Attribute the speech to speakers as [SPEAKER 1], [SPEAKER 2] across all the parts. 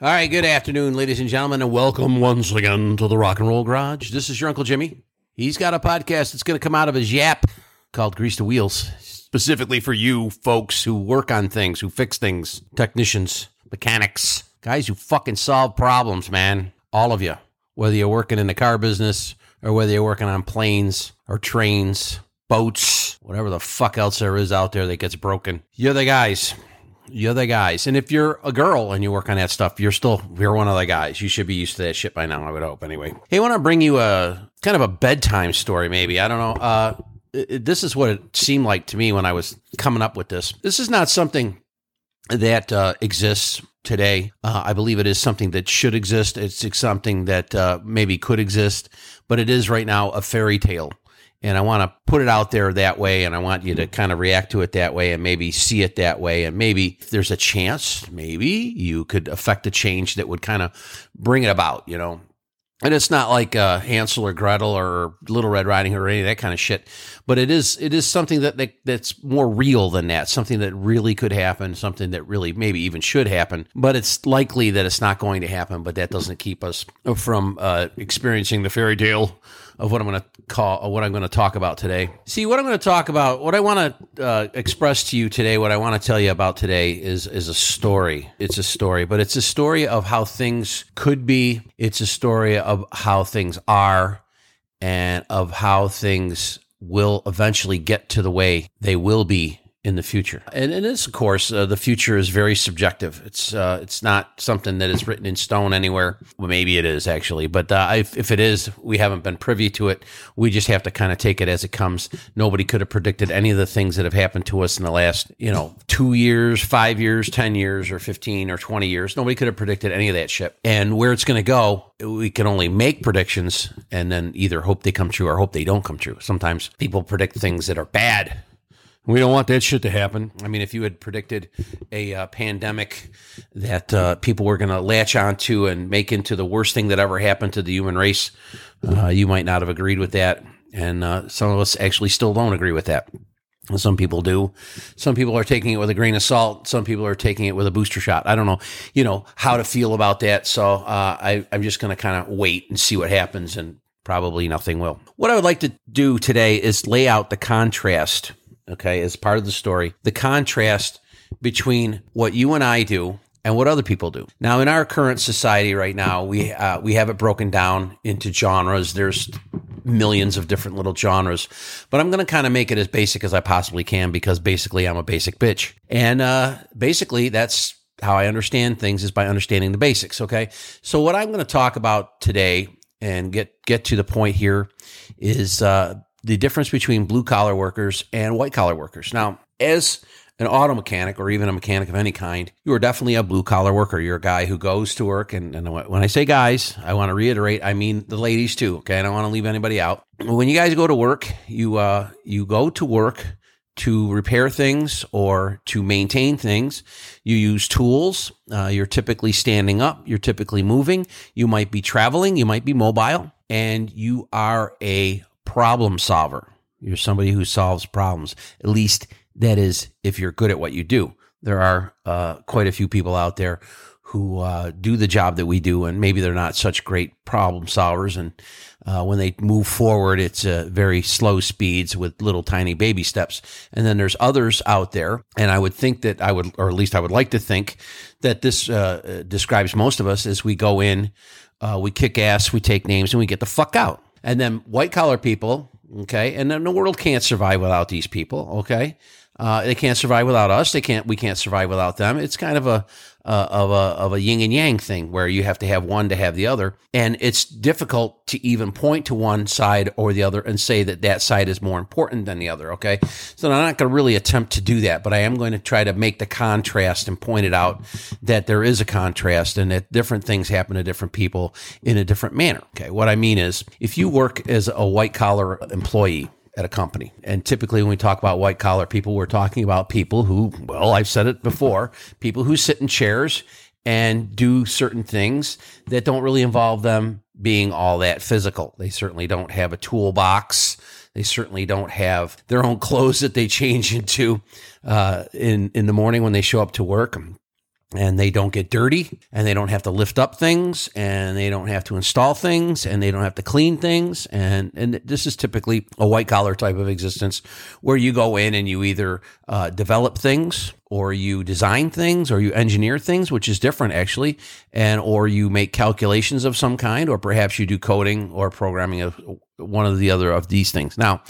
[SPEAKER 1] All right, good afternoon, ladies and gentlemen, and welcome once again to the Rock and Roll Garage. This is your Uncle Jimmy. He's got a podcast that's going to come out of his yap called Grease the Wheels, specifically for you folks who work on things, who fix things, technicians, mechanics, guys who fucking solve problems, man. All of you, whether you're working in the car business or whether you're working on planes or trains, boats, whatever the fuck else there is out there that gets broken. You're the guys. You're the guys. And if you're a girl and you work on that stuff, you're still you're one of the guys. You should be used to that shit by now, I would hope anyway. Hey, I want to bring you a kind of a bedtime story maybe. I don't know. Uh it, this is what it seemed like to me when I was coming up with this. This is not something that uh, exists today. Uh, I believe it is something that should exist. It's something that uh, maybe could exist, but it is right now a fairy tale and I want to put it out there that way, and I want you to kind of react to it that way, and maybe see it that way, and maybe there's a chance, maybe you could affect a change that would kind of bring it about, you know. And it's not like uh, Hansel or Gretel or Little Red Riding Hood or any of that kind of shit, but it is it is something that, that that's more real than that, something that really could happen, something that really maybe even should happen. But it's likely that it's not going to happen. But that doesn't keep us from uh, experiencing the fairy tale of what I'm going to call what I'm going to talk about today. See, what I'm going to talk about, what I want to uh, express to you today, what I want to tell you about today is is a story. It's a story, but it's a story of how things could be. It's a story of how things are, and of how things will eventually get to the way they will be in the future. And in this, of course, uh, the future is very subjective. It's uh, it's not something that is written in stone anywhere. Well, maybe it is actually, but uh, if, if it is, we haven't been privy to it. We just have to kind of take it as it comes. Nobody could have predicted any of the things that have happened to us in the last, you know, two years, five years, ten years, or fifteen or twenty years. Nobody could have predicted any of that shit. And where it's going to go, we can only make predictions and then either hope they come true or hope they don't come true. Sometimes people predict things that are bad we don't want that shit to happen. I mean, if you had predicted a uh, pandemic that uh, people were going to latch onto and make into the worst thing that ever happened to the human race, uh, you might not have agreed with that. And uh, some of us actually still don't agree with that. Some people do. Some people are taking it with a grain of salt. Some people are taking it with a booster shot. I don't know, you know, how to feel about that. So uh, I, I'm just going to kind of wait and see what happens, and probably nothing will. What I would like to do today is lay out the contrast okay, as part of the story, the contrast between what you and I do and what other people do. Now, in our current society right now, we uh, we have it broken down into genres. There's millions of different little genres, but I'm going to kind of make it as basic as I possibly can because basically I'm a basic bitch, and uh, basically that's how I understand things is by understanding the basics. Okay, so what I'm going to talk about today and get get to the point here is uh, the difference between blue collar workers and white collar workers. Now, as an auto mechanic or even a mechanic of any kind, you are definitely a blue collar worker. You're a guy who goes to work. And, and, when I say guys, I want to reiterate, I mean the ladies too. Okay. I don't want to leave anybody out. When you guys go to work, you, uh, you go to work to repair things or to maintain things. You use tools. Uh, you're typically standing up. You're typically moving. You might be traveling. You might be mobile and you are a problem solver. You're somebody who solves problems. At least that is if you're good at what you do. There are uh, quite a few people out there who uh, do the job that we do, and maybe they're not such great problem solvers. And uh, when they move forward, it's uh, very slow speeds with little tiny baby steps. And then there's others out there, and I would think that I would, or at least I would like to think that this uh, describes most of us as we go in, uh, we kick ass, we take names, and we get the fuck out. And then white collar people, okay, and then the world can't survive without these people, okay. Uh, they can't survive without us. They can't. We can't survive without them. It's kind of a uh, of a of a yin and yang thing where you have to have one to have the other, and it's difficult to even point to one side or the other and say that that side is more important than the other. Okay, so I'm not going to really attempt to do that, but I am going to try to make the contrast and point it out that there is a contrast and that different things happen to different people in a different manner. Okay, what I mean is if you work as a white collar employee at a company. And typically, when we talk about white collar people, we're talking about people who, well, I've said it before, people who sit in chairs and do certain things that don't really involve them being all that physical. They certainly don't have a toolbox. They certainly don't have their own clothes that they change into uh, in in the morning when they show up to work. And they don't get dirty and they don't have to lift up things and they don't have to install things and they don't have to clean things and and this is typically a white collar type of existence where you go in and you either uh, develop things or you design things or you engineer things which is different actually and or you make calculations of some kind or perhaps you do coding or programming of one of the other of these things. Now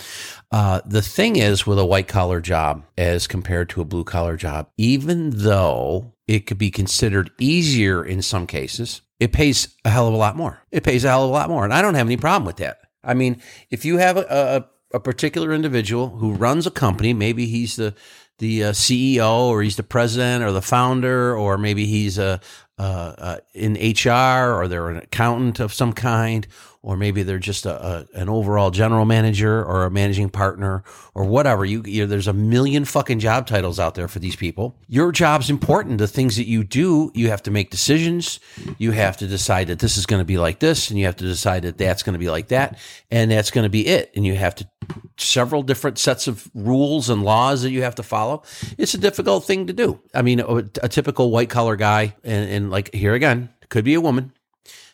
[SPEAKER 1] uh, the thing is with a white collar job as compared to a blue collar job even though it could be considered easier in some cases. It pays a hell of a lot more. It pays a hell of a lot more. And I don't have any problem with that. I mean, if you have a, a, a particular individual who runs a company, maybe he's the, the uh, CEO or he's the president or the founder, or maybe he's a, uh, uh, in HR or they're an accountant of some kind, or maybe they're just a, a, an overall general manager or a managing partner or whatever. You, you there's a million fucking job titles out there for these people. Your job's important. The things that you do, you have to make decisions. You have to decide that this is going to be like this, and you have to decide that that's going to be like that, and that's going to be it. And you have to several different sets of rules and laws that you have to follow. It's a difficult thing to do. I mean, a, a typical white collar guy, and, and like here again, could be a woman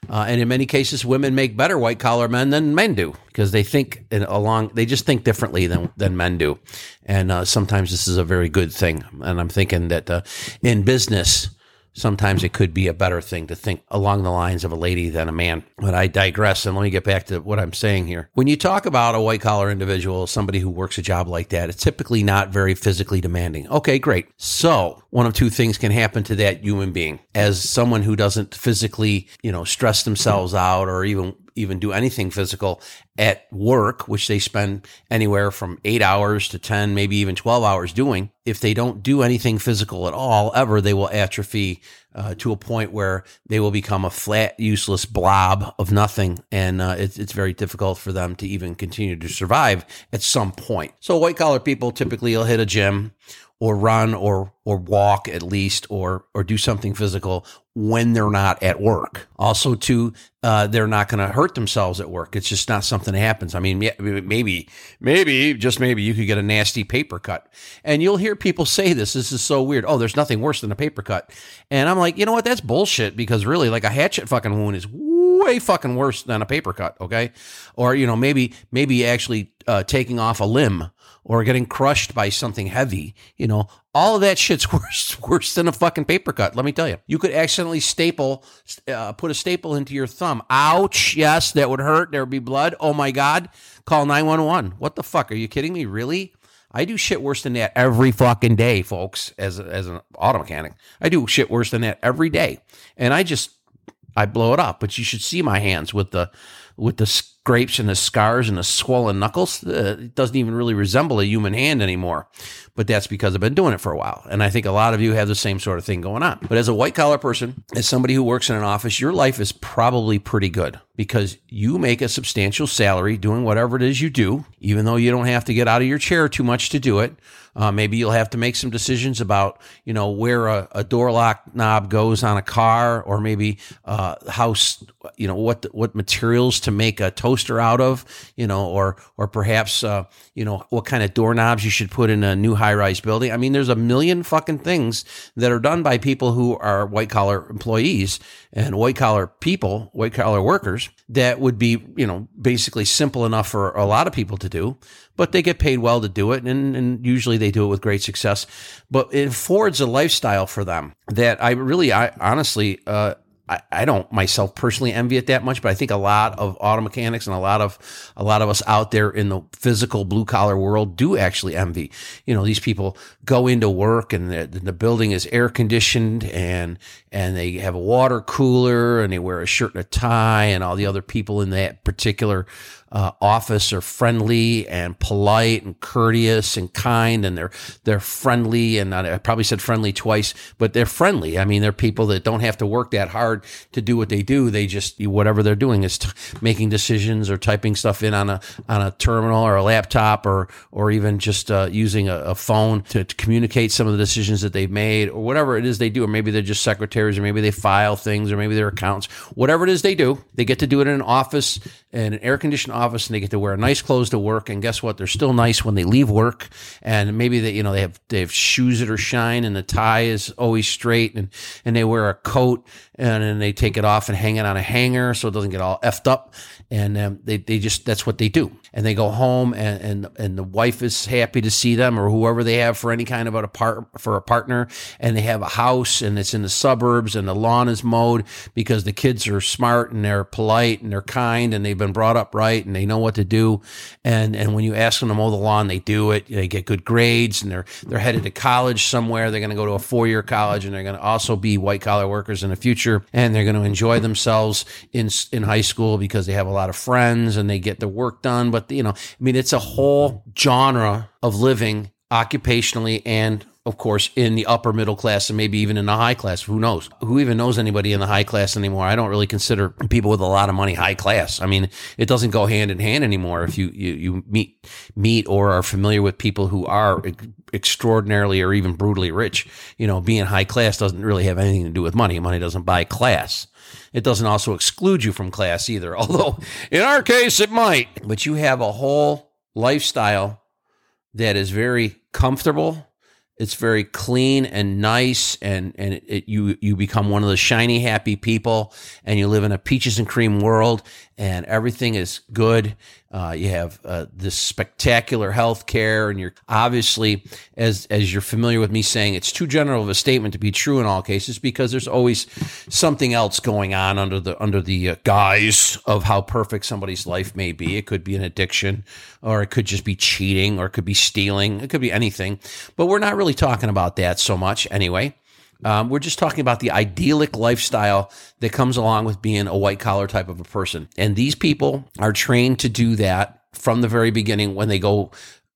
[SPEAKER 1] uh, and in many cases, women make better white collar men than men do because they think along, they just think differently than, than men do. And uh, sometimes this is a very good thing. And I'm thinking that uh, in business, sometimes it could be a better thing to think along the lines of a lady than a man. But I digress and let me get back to what I'm saying here. When you talk about a white collar individual, somebody who works a job like that, it's typically not very physically demanding. Okay, great. So one of two things can happen to that human being as someone who doesn't physically, you know, stress themselves out or even even do anything physical at work, which they spend anywhere from eight hours to 10, maybe even 12 hours doing. If they don't do anything physical at all, ever, they will atrophy uh, to a point where they will become a flat, useless blob of nothing. And uh, it's, it's very difficult for them to even continue to survive at some point. So white collar people typically will hit a gym or run or or walk at least or or do something physical when they're not at work. Also, too, uh, they're not going to hurt themselves at work. It's just not something that happens. I mean, maybe, maybe, just maybe you could get a nasty paper cut. And you'll hear people say this. This is so weird. Oh, there's nothing worse than a paper cut. And I'm like, you know what? That's bullshit because really, like a hatchet fucking wound is way fucking worse than a paper cut. Okay. Or, you know, maybe, maybe actually uh, taking off a limb or getting crushed by something heavy, you know, all of that shit's worse worse than a fucking paper cut. Let me tell you. You could accidentally staple, uh, put a staple into your thumb. Ouch! Yes, that would hurt. There would be blood. Oh my god! Call nine one one. What the fuck? Are you kidding me? Really? I do shit worse than that every fucking day, folks. As as an auto mechanic, I do shit worse than that every day, and I just I blow it up. But you should see my hands with the with the scrapes and the scars and the swollen knuckles. Uh, it doesn't even really resemble a human hand anymore. But that's because I've been doing it for a while. And I think a lot of you have the same sort of thing going on. But as a white collar person, as somebody who works in an office, your life is probably pretty good because you make a substantial salary doing whatever it is you do, even though you don't have to get out of your chair too much to do it. Uh, maybe you'll have to make some decisions about, you know, where a, a door lock knob goes on a car, or maybe uh, how, you know, what what materials to make a toaster out of, you know, or or perhaps, uh, you know, what kind of doorknobs you should put in a new high rise building. I mean, there's a million fucking things that are done by people who are white collar employees and white collar people, white collar workers that would be, you know, basically simple enough for a lot of people to do but they get paid well to do it. And, and usually they do it with great success. But it affords a lifestyle for them that I really, I honestly, uh, I, I don't myself personally envy it that much, but I think a lot of auto mechanics and a lot of a lot of us out there in the physical blue collar world do actually envy. You know, these people go into work and the, the building is air conditioned and and they have a water cooler and they wear a shirt and a tie and all the other people in that particular uh, office are friendly and polite and courteous and kind, and they're they're friendly. And I probably said friendly twice, but they're friendly. I mean, they're people that don't have to work that hard to do what they do. They just whatever they're doing is t- making decisions or typing stuff in on a on a terminal or a laptop or or even just uh, using a, a phone to, to, communicate some of the decisions that they've made or whatever it is they do. Or maybe they're just or maybe they file things or maybe they're accountants. Whatever it is they do, they get to do it in an office in an air conditioned office and they get to wear nice clothes to work. And guess what? They're still nice when they leave work. And maybe they, you know, they have, they have shoes that are shine and the tie is always straight and, and they wear a coat and then they take it off and hang it on a hanger so it doesn't get all effed up. And um, they, they just, that's what they do. And they go home and, and, and the wife is happy to see them or whoever they have for any kind of a part, for a partner. And they have a house and it's in the suburbs and the lawn is mowed because the kids are smart and they're polite and they're kind and they've been brought up right and they know what to do. And, and when you ask them to mow the lawn, they do it. They get good grades and they're, they're headed to college somewhere. They're going to go to a four year college and they're going to also be white collar workers in the future. And they're going to enjoy themselves in, in high school because they have a lot of friends and they get their work done. But, you know, I mean, it's a whole genre of living occupationally and of course, in the upper middle class and maybe even in the high class. Who knows? Who even knows anybody in the high class anymore? I don't really consider people with a lot of money high class. I mean, it doesn't go hand in hand anymore. If you, you, you meet, meet or are familiar with people who are extraordinarily or even brutally rich, you know, being high class doesn't really have anything to do with money. Money doesn't buy class. It doesn't also exclude you from class either, although in our case it might. But you have a whole lifestyle that is very comfortable it's very clean and nice and and it, it, you you become one of the shiny happy people and you live in a peaches and cream world and everything is good. Uh, you have uh, this spectacular health care and you're obviously as as you're familiar with me saying it's too general of a statement to be true in all cases because there's always something else going on under the under the uh, guise of how perfect somebody's life may be. It could be an addiction or it could just be cheating or it could be stealing. It could be anything but we're not really really talking about that so much anyway. Um, we're just talking about the idyllic lifestyle that comes along with being a white collar type of a person. And these people are trained to do that from the very beginning when they go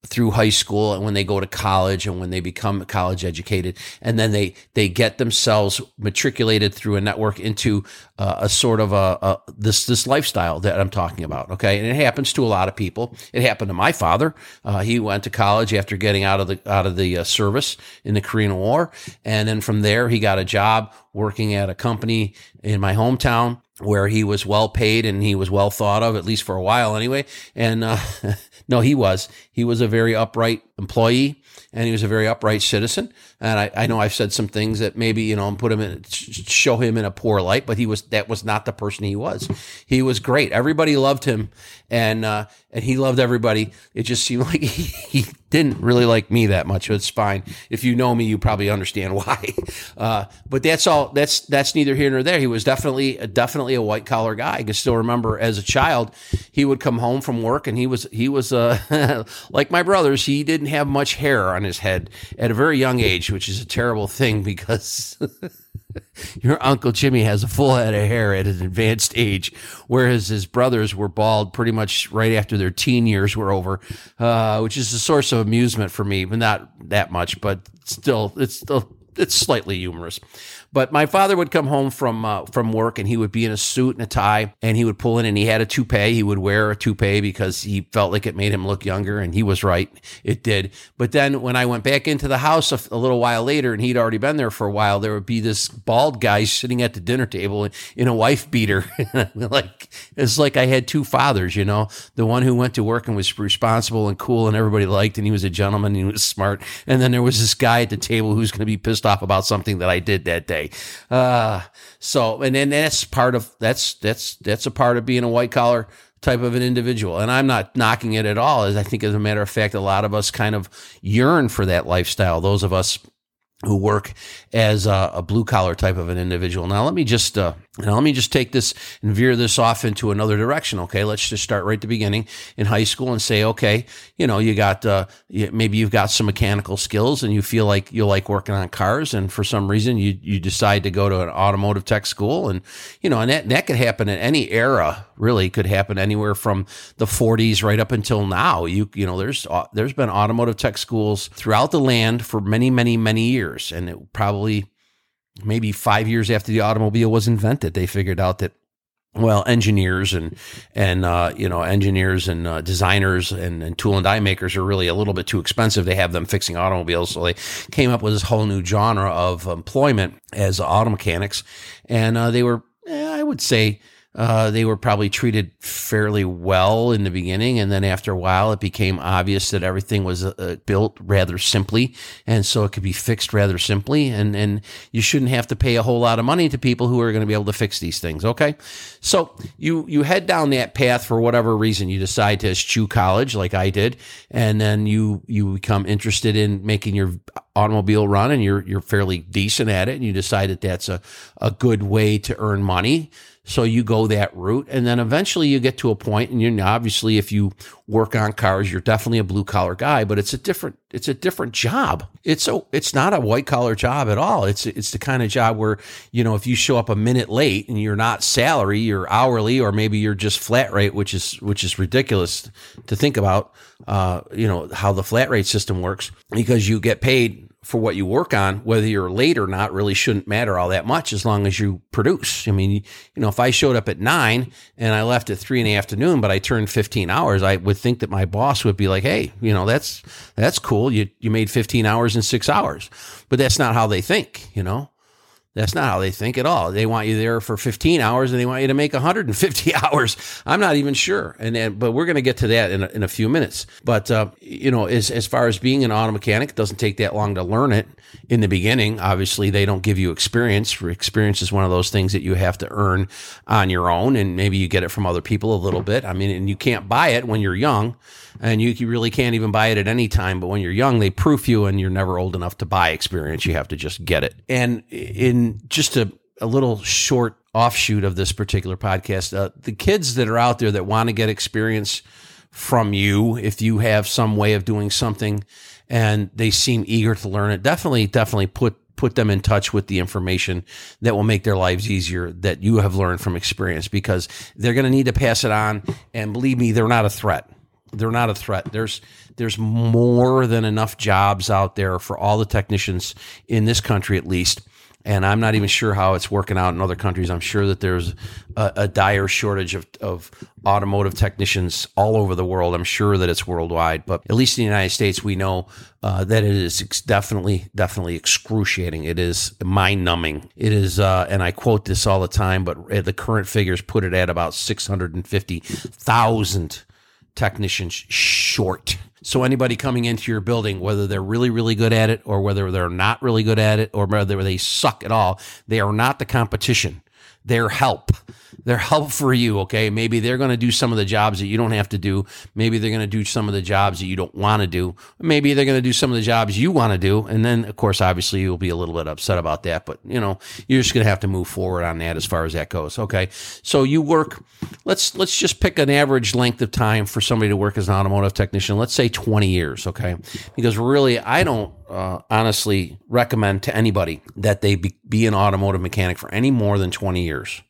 [SPEAKER 1] through high school and when they go to college and when they become college educated. And then they they get themselves matriculated through a network into uh, a sort of a, a, this this lifestyle that I'm talking about okay? And it happens to a lot of people. It happened to my father. Uh, he went to college after getting out of the out of the uh, service in the Korean War. And then from there he got a job working at a company in my hometown where he was well paid and he was well thought of, at least for a while anyway. And uh, no, he was. He was a very upright employee and he was a very upright citizen. And I, I know I've said some things that maybe, you know, put him in, show him in a poor light, but he was, that was not the person he was. He was great. Everybody loved him and, uh, and he loved everybody. It just seemed like he, he didn't really like me that much. It's fine. If you know me, you probably understand why. Uh, but that's all, that's, that's neither here nor there. He was definitely, definitely a white collar guy. I can still remember as a child, he would come home from work and he was, he was, uh, like my brothers, he didn't have much hair on his head at a very young age, which is a terrible thing because your Uncle Jimmy has a full head of hair at an advanced age, whereas his brothers were bald pretty much right after their teen years were over, uh, which is a source of amusement for me, but not that much, but still, it's still, it's slightly humorous. But my father would come home from uh, from work and he would be in a suit and a tie and he would pull in and he had a toupee. He would wear a toupee because he felt like it made him look younger and he was right. It did. But then when I went back into the house a, a little while later and he'd already been there for a while, there would be this bald guy sitting at the dinner table in a wife beater. like it's like I had two fathers, you know, the one who went to work and was responsible and cool and everybody liked and he was a gentleman and he was smart. And then there was this guy at the table who's going to be pissed off about something that I did that day. Uh, so, and then that's part of that's that's that's a part of being a white collar type of an individual. And I'm not knocking it at all. As I think, as a matter of fact, a lot of us kind of yearn for that lifestyle. Those of us who work as a, a blue collar type of an individual. Now, let me just uh, now let me just take this and veer this off into another direction. Okay, let's just start right at the beginning in high school and say, okay, you know, you got uh, maybe you've got some mechanical skills and you feel like you like working on cars, and for some reason you you decide to go to an automotive tech school, and you know, and that that could happen in any era. Really, could happen anywhere from the 40s right up until now. You you know, there's uh, there's been automotive tech schools throughout the land for many many many years, and it probably maybe five years after the automobile was invented, they figured out that well, engineers and and uh, you know engineers and uh, designers and, and, tool and die makers are really a little bit too expensive to have them fixing automobiles. So they came up with this whole new genre of employment as auto mechanics, and uh, they were, eh, I would say, uh, they were probably treated fairly well in the beginning, and then after a while, it became obvious that everything was uh, built rather simply, and so it could be fixed rather simply, and and you shouldn't have to pay a whole lot of money to people who are going to be able to fix these things. Okay, so you you head down that path for whatever reason you decide to eschew college, like I did, and then you you become interested in making your automobile run, and you're you're fairly decent at it, and you decide that that's a a good way to earn money. So you go that route and then eventually you get to a point and you obviously if you work on cars, you're definitely a blue collar guy, but it's a different, it's a different job. It's a, it's not a white collar job at all. It's, it's the kind of job where, you know, if you show up a minute late and you're not salary, you're hourly, or maybe you're just flat rate, which is, which is ridiculous to think about, uh, you know, how the flat rate system works because you get paid for what you work on, whether you're late or not, really shouldn't matter all that much as long as you produce. I mean, you know, if I showed up at nine and I left at three in the afternoon, but I turned 15 hours, I would think that my boss would be like, Hey, you know, that's, that's cool. You, you made 15 hours in six hours, but that's not how they think, you know? That's not how they think at all. They want you there for 15 hours and they want you to make 150 hours. I'm not even sure. And, but we're going to get to that in a, in a few minutes. But uh, you know, as as far as being an auto mechanic, it doesn't take that long to learn it in the beginning. Obviously, they don't give you experience. Experience is one of those things that you have to earn on your own, and maybe you get it from other people a little bit. I mean, and you can't buy it when you're young and you, really can't even buy it at any time. But when you're young, they proof you, and you're never old enough to buy experience. You have to just get it. And in just a, a little short offshoot of this particular podcast, uh, the kids that are out there that want to get experience from you, if you have some way of doing something and they seem eager to learn it, definitely, definitely put put them in touch with the information that will make their lives easier that you have learned from experience because they're going to need to pass it on. And believe me, they're not a threat they're not a threat. There's there's more than enough jobs out there for all the technicians in this country at least. And I'm not even sure how it's working out in other countries. I'm sure that there's a, a dire shortage of, of automotive technicians all over the world. I'm sure that it's worldwide, but at least in the United States, we know uh, that it is definitely, definitely excruciating. It is mind numbing. It is, uh, and I quote this all the time, but the current figures put it at about 650,000 technicians short. So anybody coming into your building, whether they're really, really good at it or whether they're not really good at it or whether they suck at all, they are not the competition. They're help they're help for you. Okay. Maybe they're going to do some of the jobs that you don't have to do. Maybe they're going to do some of the jobs that you don't want to do. Maybe they're going to do some of the jobs you want to do. And then, of course, obviously you'll be a little bit upset about that, but you know, you're just going to have to move forward on that as far as that goes. Okay. So you work, let's, let's just pick an average length of time for somebody to work as an automotive technician. Let's say 20 years. Okay. Because really, I don't, uh, honestly recommend to anybody that they be, be an automotive mechanic for any more than 20 years.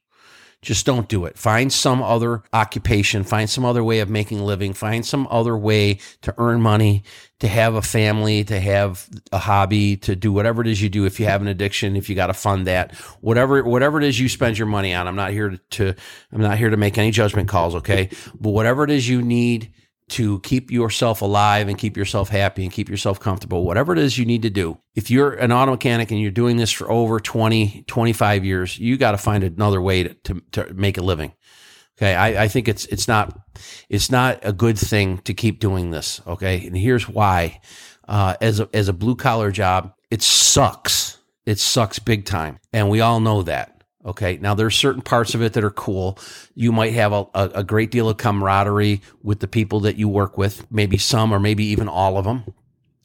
[SPEAKER 1] Just don't do it. Find some other occupation, find some other way of making a living, find some other way to earn money, to have a family, to have a hobby, to do whatever it is you do. If you have an addiction, if you got to fund that, whatever, whatever it is you spend your money on. I'm not here to, to, I'm not here to make any judgment calls. Okay. But whatever it is you need to keep yourself alive and keep yourself happy and keep yourself comfortable, whatever it is you need to do. If you're an auto mechanic and you're doing this for over 20, 25 years, you got to find another way to, to, to, make a living. Okay. I, I think it's, it's not, it's not a good thing to keep doing this. Okay. And here's why. Uh, as a, as a blue collar job, it sucks. It sucks big time. And we all know that. Okay. Now there's certain parts of it that are cool. You might have a, a, a, great deal of camaraderie with the people that you work with, maybe some or maybe even all of them.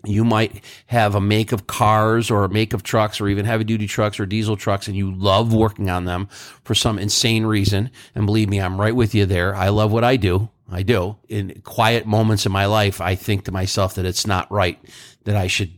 [SPEAKER 1] You might have a make of cars or a make of trucks or even heavy duty trucks or diesel trucks and you love working on them for some insane reason. And believe me, I'm right with you there. I love what I do. I do. In quiet moments in my life, I think to myself that it's not right that I should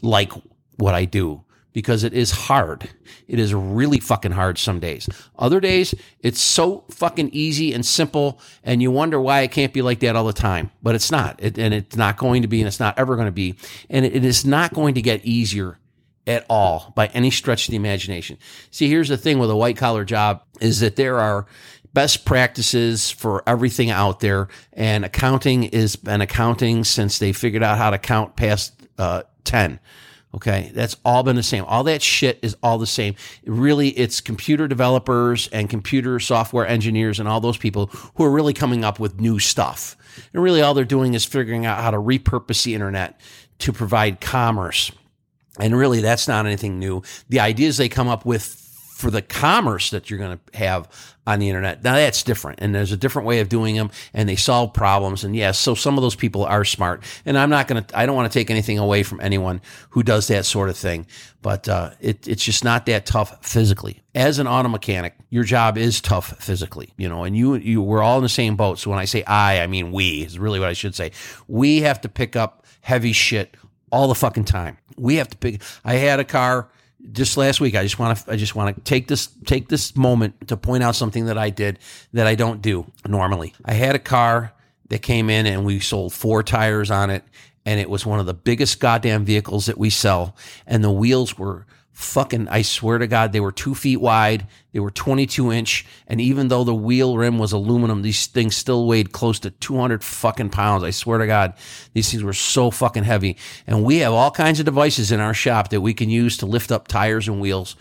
[SPEAKER 1] like what I do because it is hard. It is really fucking hard some days. Other days, it's so fucking easy and simple, and you wonder why it can't be like that all the time. But it's not, it, and it's not going to be, and it's not ever going to be, and it, it is not going to get easier at all by any stretch of the imagination. See, here's the thing with a white collar job is that there are best practices for everything out there and accounting is been accounting since they figured out how to count past uh, 10 Okay. That's all been the same. All that shit is all the same. Really, it's computer developers and computer software engineers and all those people who are really coming up with new stuff. And really all they're doing is figuring out how to repurpose the internet to provide commerce. And really, that's not anything new. The ideas they come up with for the commerce that you're going to have on the internet. Now that's different and there's a different way of doing them and they solve problems. And yes, so some of those people are smart and I'm not going to, I don't want to take anything away from anyone who does that sort of thing, but, uh, it, it's just not that tough physically. As an auto mechanic, your job is tough physically, you know, and you, you, we're all in the same boat. So when I say I, I mean we is really what I should say. We have to pick up heavy shit all the fucking time. We have to pick, I had a car, just last week i just want to i just want to take this take this moment to point out something that i did that i don't do normally. I had a car that came in and we sold four tires on it and it was one of the biggest goddamn vehicles that we sell and the wheels were fucking, I swear to God, they were two feet wide. They were 22 inch. And even though the wheel rim was aluminum, these things still weighed close to 200 fucking pounds. I swear to God, these things were so fucking heavy. And we have all kinds of devices in our shop that we can use to lift up tires and wheels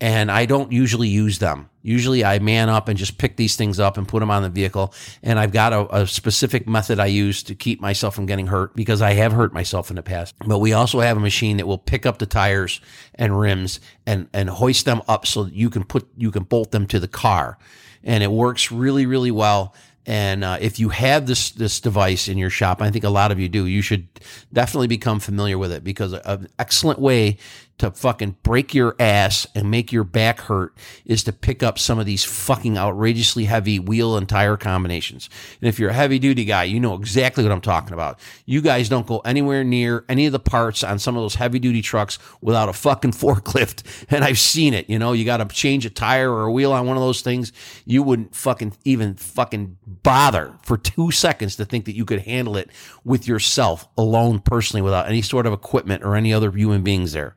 [SPEAKER 1] and I don't usually use them. Usually I man up and just pick these things up and put them on the vehicle. And I've got a, a, specific method I use to keep myself from getting hurt because I have hurt myself in the past. But we also have a machine that will pick up the tires and rims and, and hoist them up so you can put, you can bolt them to the car. And it works really, really well. And uh, if you have this this device in your shop, I think a lot of you do. You should definitely become familiar with it because an excellent way to fucking break your ass and make your back hurt is to pick up some of these fucking outrageously heavy wheel and tire combinations. And if you're a heavy duty guy, you know exactly what I'm talking about. You guys don't go anywhere near any of the parts on some of those heavy duty trucks without a fucking forklift. And I've seen it. You know, you got to change a tire or a wheel on one of those things. You wouldn't fucking even fucking bother for two seconds to think that you could handle it with yourself alone personally without any sort of equipment or any other human beings there.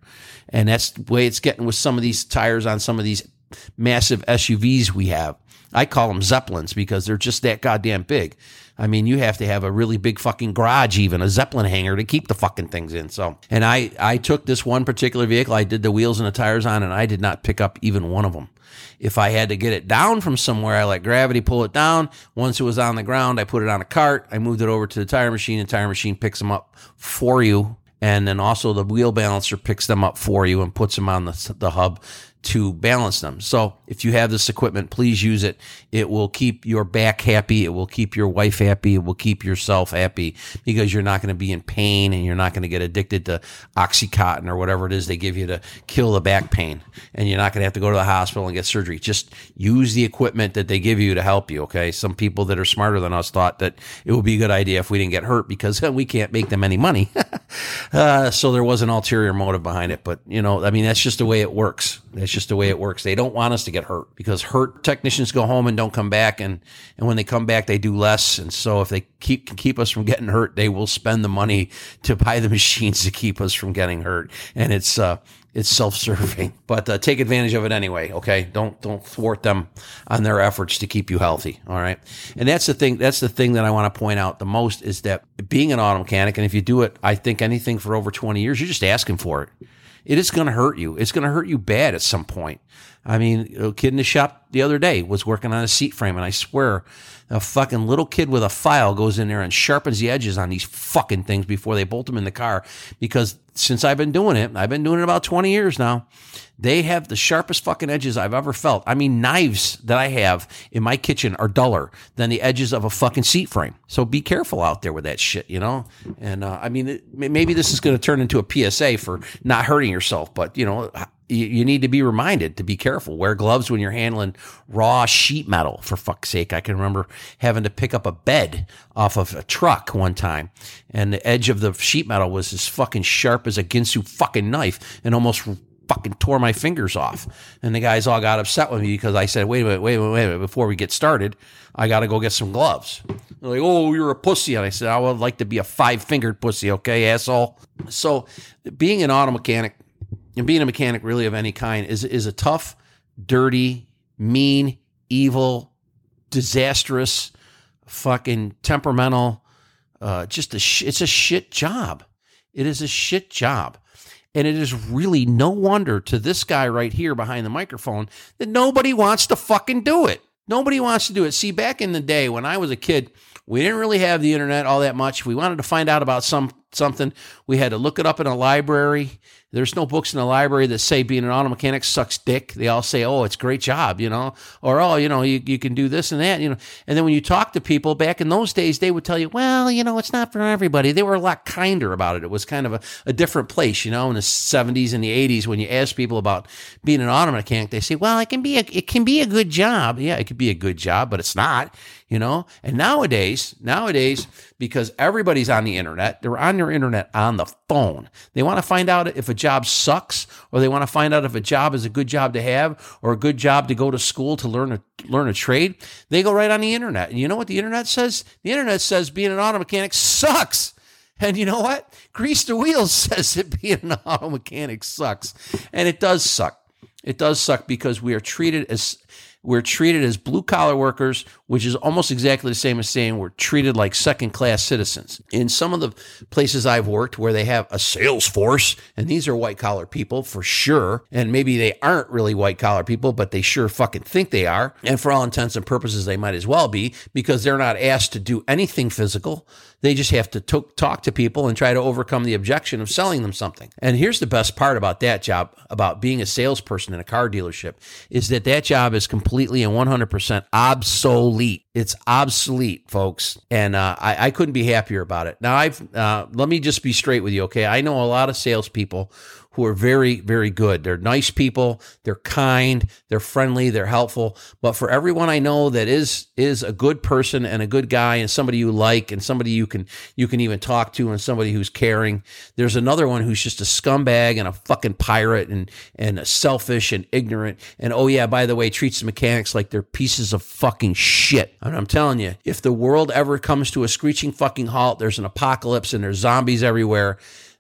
[SPEAKER 1] And that's the way it's getting with some of these tires on some of these massive SUVs we have. I call them Zeppelins because they're just that goddamn big. I mean, you have to have a really big fucking garage, even a Zeppelin hangar to keep the fucking things in. So, and I, I took this one particular vehicle, I did the wheels and the tires on, and I did not pick up even one of them. If I had to get it down from somewhere, I let gravity pull it down. Once it was on the ground, I put it on a cart. I moved it over to the tire machine. The tire machine picks them up for you and then also the wheel balancer picks them up for you and puts them on the, the hub to balance them. So if you have this equipment, please use it. It will keep your back happy. It will keep your wife happy. It will keep yourself happy because you're not going to be in pain and you're not going to get addicted to Oxycontin or whatever it is they give you to kill the back pain. And you're not going to have to go to the hospital and get surgery. Just use the equipment that they give you to help you. Okay. Some people that are smarter than us thought that it would be a good idea if we didn't get hurt because we can't make them any money. uh, so there was an ulterior motive behind it. But, you know, I mean, that's just the way it works. That's just the way it works. They don't want us to get hurt because hurt technicians go home and don't come back, and and when they come back, they do less. And so if they keep keep us from getting hurt, they will spend the money to buy the machines to keep us from getting hurt. And it's uh it's self-serving, but uh, take advantage of it anyway. Okay, don't don't thwart them on their efforts to keep you healthy. All right, and that's the thing. That's the thing that I want to point out the most is that being an auto mechanic, and if you do it, I think anything for over twenty years, you're just asking for it it is going to hurt you. It's going to hurt you bad at some point. I mean, a kid in the shop the other day was working on a seat frame, and I swear, a fucking little kid with a file goes in there and sharpens the edges on these fucking things before they bolt them in the car. Because since I've been doing it, I've been doing it about 20 years now. They have the sharpest fucking edges I've ever felt. I mean, knives that I have in my kitchen are duller than the edges of a fucking seat frame. So be careful out there with that shit, you know? And, uh, I mean, it, maybe this is going to turn into a PSA for not hurting yourself, but, you know, you, you need to be reminded to be careful. Wear gloves when you're handling raw sheet metal, for fuck's sake. I can remember having to pick up a bed off of a truck one time, and the edge of the sheet metal was as fucking sharp as a Ginsu fucking knife and almost fucking tore my fingers off. And the guys all got upset with me because I said, wait a minute, wait a minute, wait a minute. Before we get started, I got to go get some gloves. They're like, oh, you're a pussy. And I said, I would like to be a five fingered pussy, okay, asshole? So being an auto mechanic, and being a mechanic really of any kind is is a tough, dirty, mean, evil, disastrous, fucking temperamental, uh, just a sh- it's a shit job. It is a shit job. And it is really no wonder to this guy right here behind the microphone that nobody wants to fucking do it. Nobody wants to do it. See, back in the day when I was a kid, we didn't really have the internet all that much. We wanted to find out about some something. We had to look it up in a library. There's no books in the library that say being an auto mechanic sucks dick. They all say, oh, it's a great job, you know, or oh, you know, you, you can do this and that, you know. And then when you talk to people back in those days, they would tell you, well, you know, it's not for everybody. They were a lot kinder about it. It was kind of a, a different place, you know, in the 70s and the 80s when you ask people about being an auto mechanic, they say, well, it can be a, it can be a good job. Yeah, it could be a good job, but it's not, you know. And nowadays, nowadays, because everybody's on the internet, they're on their internet on the phone. They want to find out if a job sucks or they want to find out if a job is a good job to have or a good job to go to school to learn a learn a trade. They go right on the internet. And you know what the internet says? The internet says being an auto mechanic sucks. And you know what? Grease the Wheels says that being an auto mechanic sucks. And it does suck. It does suck because we are treated as we're treated as blue collar workers, which is almost exactly the same as saying we're treated like second class citizens. In some of the places I've worked where they have a sales force, and these are white collar people for sure, and maybe they aren't really white collar people, but they sure fucking think they are. And for all intents and purposes, they might as well be because they're not asked to do anything physical. They just have to t- talk to people and try to overcome the objection of selling them something. And here's the best part about that job, about being a salesperson in a car dealership, is that that job is completely and 100% obsolete. It's obsolete, folks. And uh, I, I, couldn't be happier about it. Now, I've uh, let me just be straight with you, okay? I know a lot of salespeople who are very, very good. They're nice people. They're kind. They're friendly. They're helpful. But for everyone I know that is is a good person and a good guy and somebody you like and somebody you can you can even talk to and somebody who's caring, there's another one who's just a scumbag and a fucking pirate and and selfish and ignorant. And oh yeah, by the way, treats the mechanics like they're pieces of fucking shit. And I'm telling you, if the world ever comes to a screeching fucking halt, there's an apocalypse and there's zombies everywhere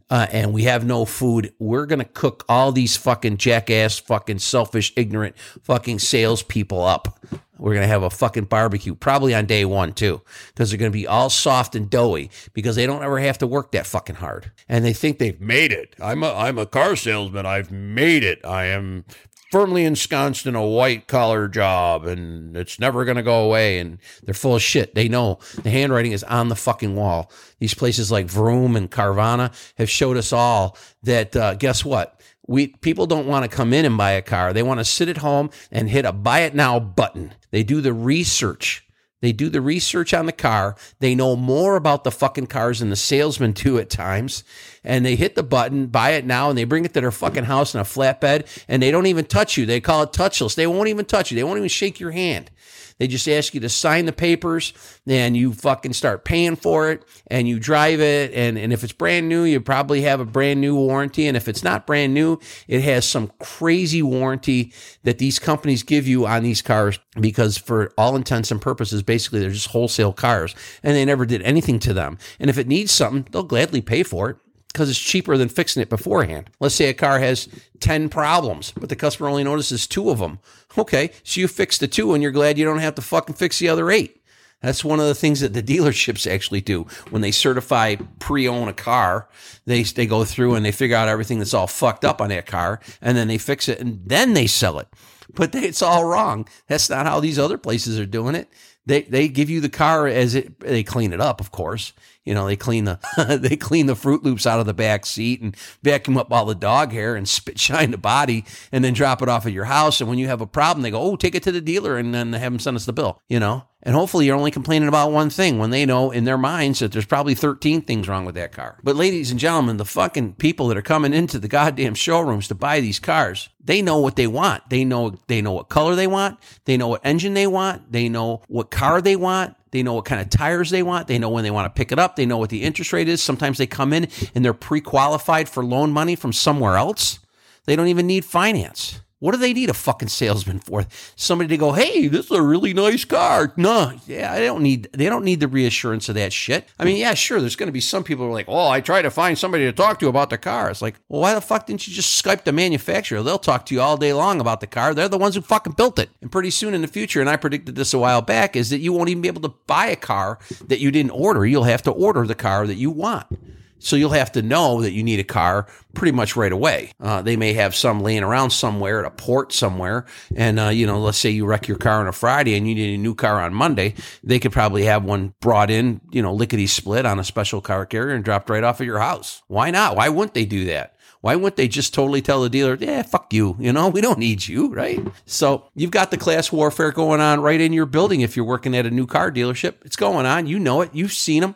[SPEAKER 1] uh, and we have no food, we're going to cook all these fucking jackass, fucking selfish, ignorant, fucking salespeople up. We're going to have a fucking barbecue, probably on day one too, because they're going to be all soft and doughy because they don't ever have to work that fucking hard. And they think they've made it. I'm a, I'm a car salesman. I've made it. I am firmly ensconced in a white collar job and it's never going to go away. And they're full of shit. They know the handwriting is on the fucking wall. These places like Vroom and Carvana have showed us all that, uh, guess what? We people don't want to come in and buy a car. They want to sit at home and hit a buy it now button. They do the research they do the research on the car. They know more about the fucking cars than the salesman do at times. And they hit the button, buy it now, and they bring it to their fucking house in a flatbed, and they don't even touch you. They call it touchless. They won't even touch you. They won't even shake your hand. They just ask you to sign the papers and you fucking start paying for it and you drive it. And, and if it's brand new, you probably have a brand new warranty. And if it's not brand new, it has some crazy warranty that these companies give you on these cars because for all intents and purposes, basically they're just wholesale cars and they never did anything to them. And if it needs something, they'll gladly pay for it because it's cheaper than fixing it beforehand. Let's say a car has 10 problems, but the customer only notices two of them. Okay, so you fix the two and you're glad you don't have to fucking fix the other eight. That's one of the things that the dealerships actually do when they certify pre-own a car. They they go through and they figure out everything that's all fucked up on that car, and then they fix it and then they sell it. But they, it's all wrong. That's not how these other places are doing it. They they give you the car as it. They clean it up, of course. You know, they clean the they clean the Froot Loops out of the back seat and vacuum up all the dog hair and spit shine the body and then drop it off at your house. And when you have a problem, they go, "Oh, take it to the dealer and then they have them send us the bill." You know, and hopefully you're only complaining about one thing when they know in their minds that there's probably 13 things wrong with that car. But ladies and gentlemen, the fucking people that are coming into the goddamn showrooms to buy these cars, they know what they want. They know they know what color they want. They know what engine they want. They know what car they want. They know what kind of tires they want. They know when they want to pick it up. They know what the interest rate is. Sometimes they come in and they're pre qualified for loan money from somewhere else. They don't even need finance. What do they need a fucking salesman for? Somebody to go, hey, this is a really nice car. No, yeah, I don't need. They don't need the reassurance of that shit. I mean, yeah, sure. There's going to be some people who are like, oh, I try to find somebody to talk to about the car. It's like, well, why the fuck didn't you just Skype the manufacturer? They'll talk to you all day long about the car. They're the ones who fucking built it. And pretty soon in the future, and I predicted this a while back, is that you won't even be able to buy a car that you didn't order. You'll have to order the car that you want. So you'll have to know that you need a car pretty much right away. Uh, they may have some laying around somewhere at a port somewhere. And, uh, you know, let's say you wreck your car on a Friday and you need a new car on Monday. They could probably have one brought in, you know, lickety split on a special car carrier and dropped right off at your house. Why not? Why wouldn't they do that? Why wouldn't they just totally tell the dealer, yeah, fuck you, you know, we don't need you, right? So you've got the class warfare going on right in your building if you're working at a new car dealership. It's going on. You know it. You've seen them.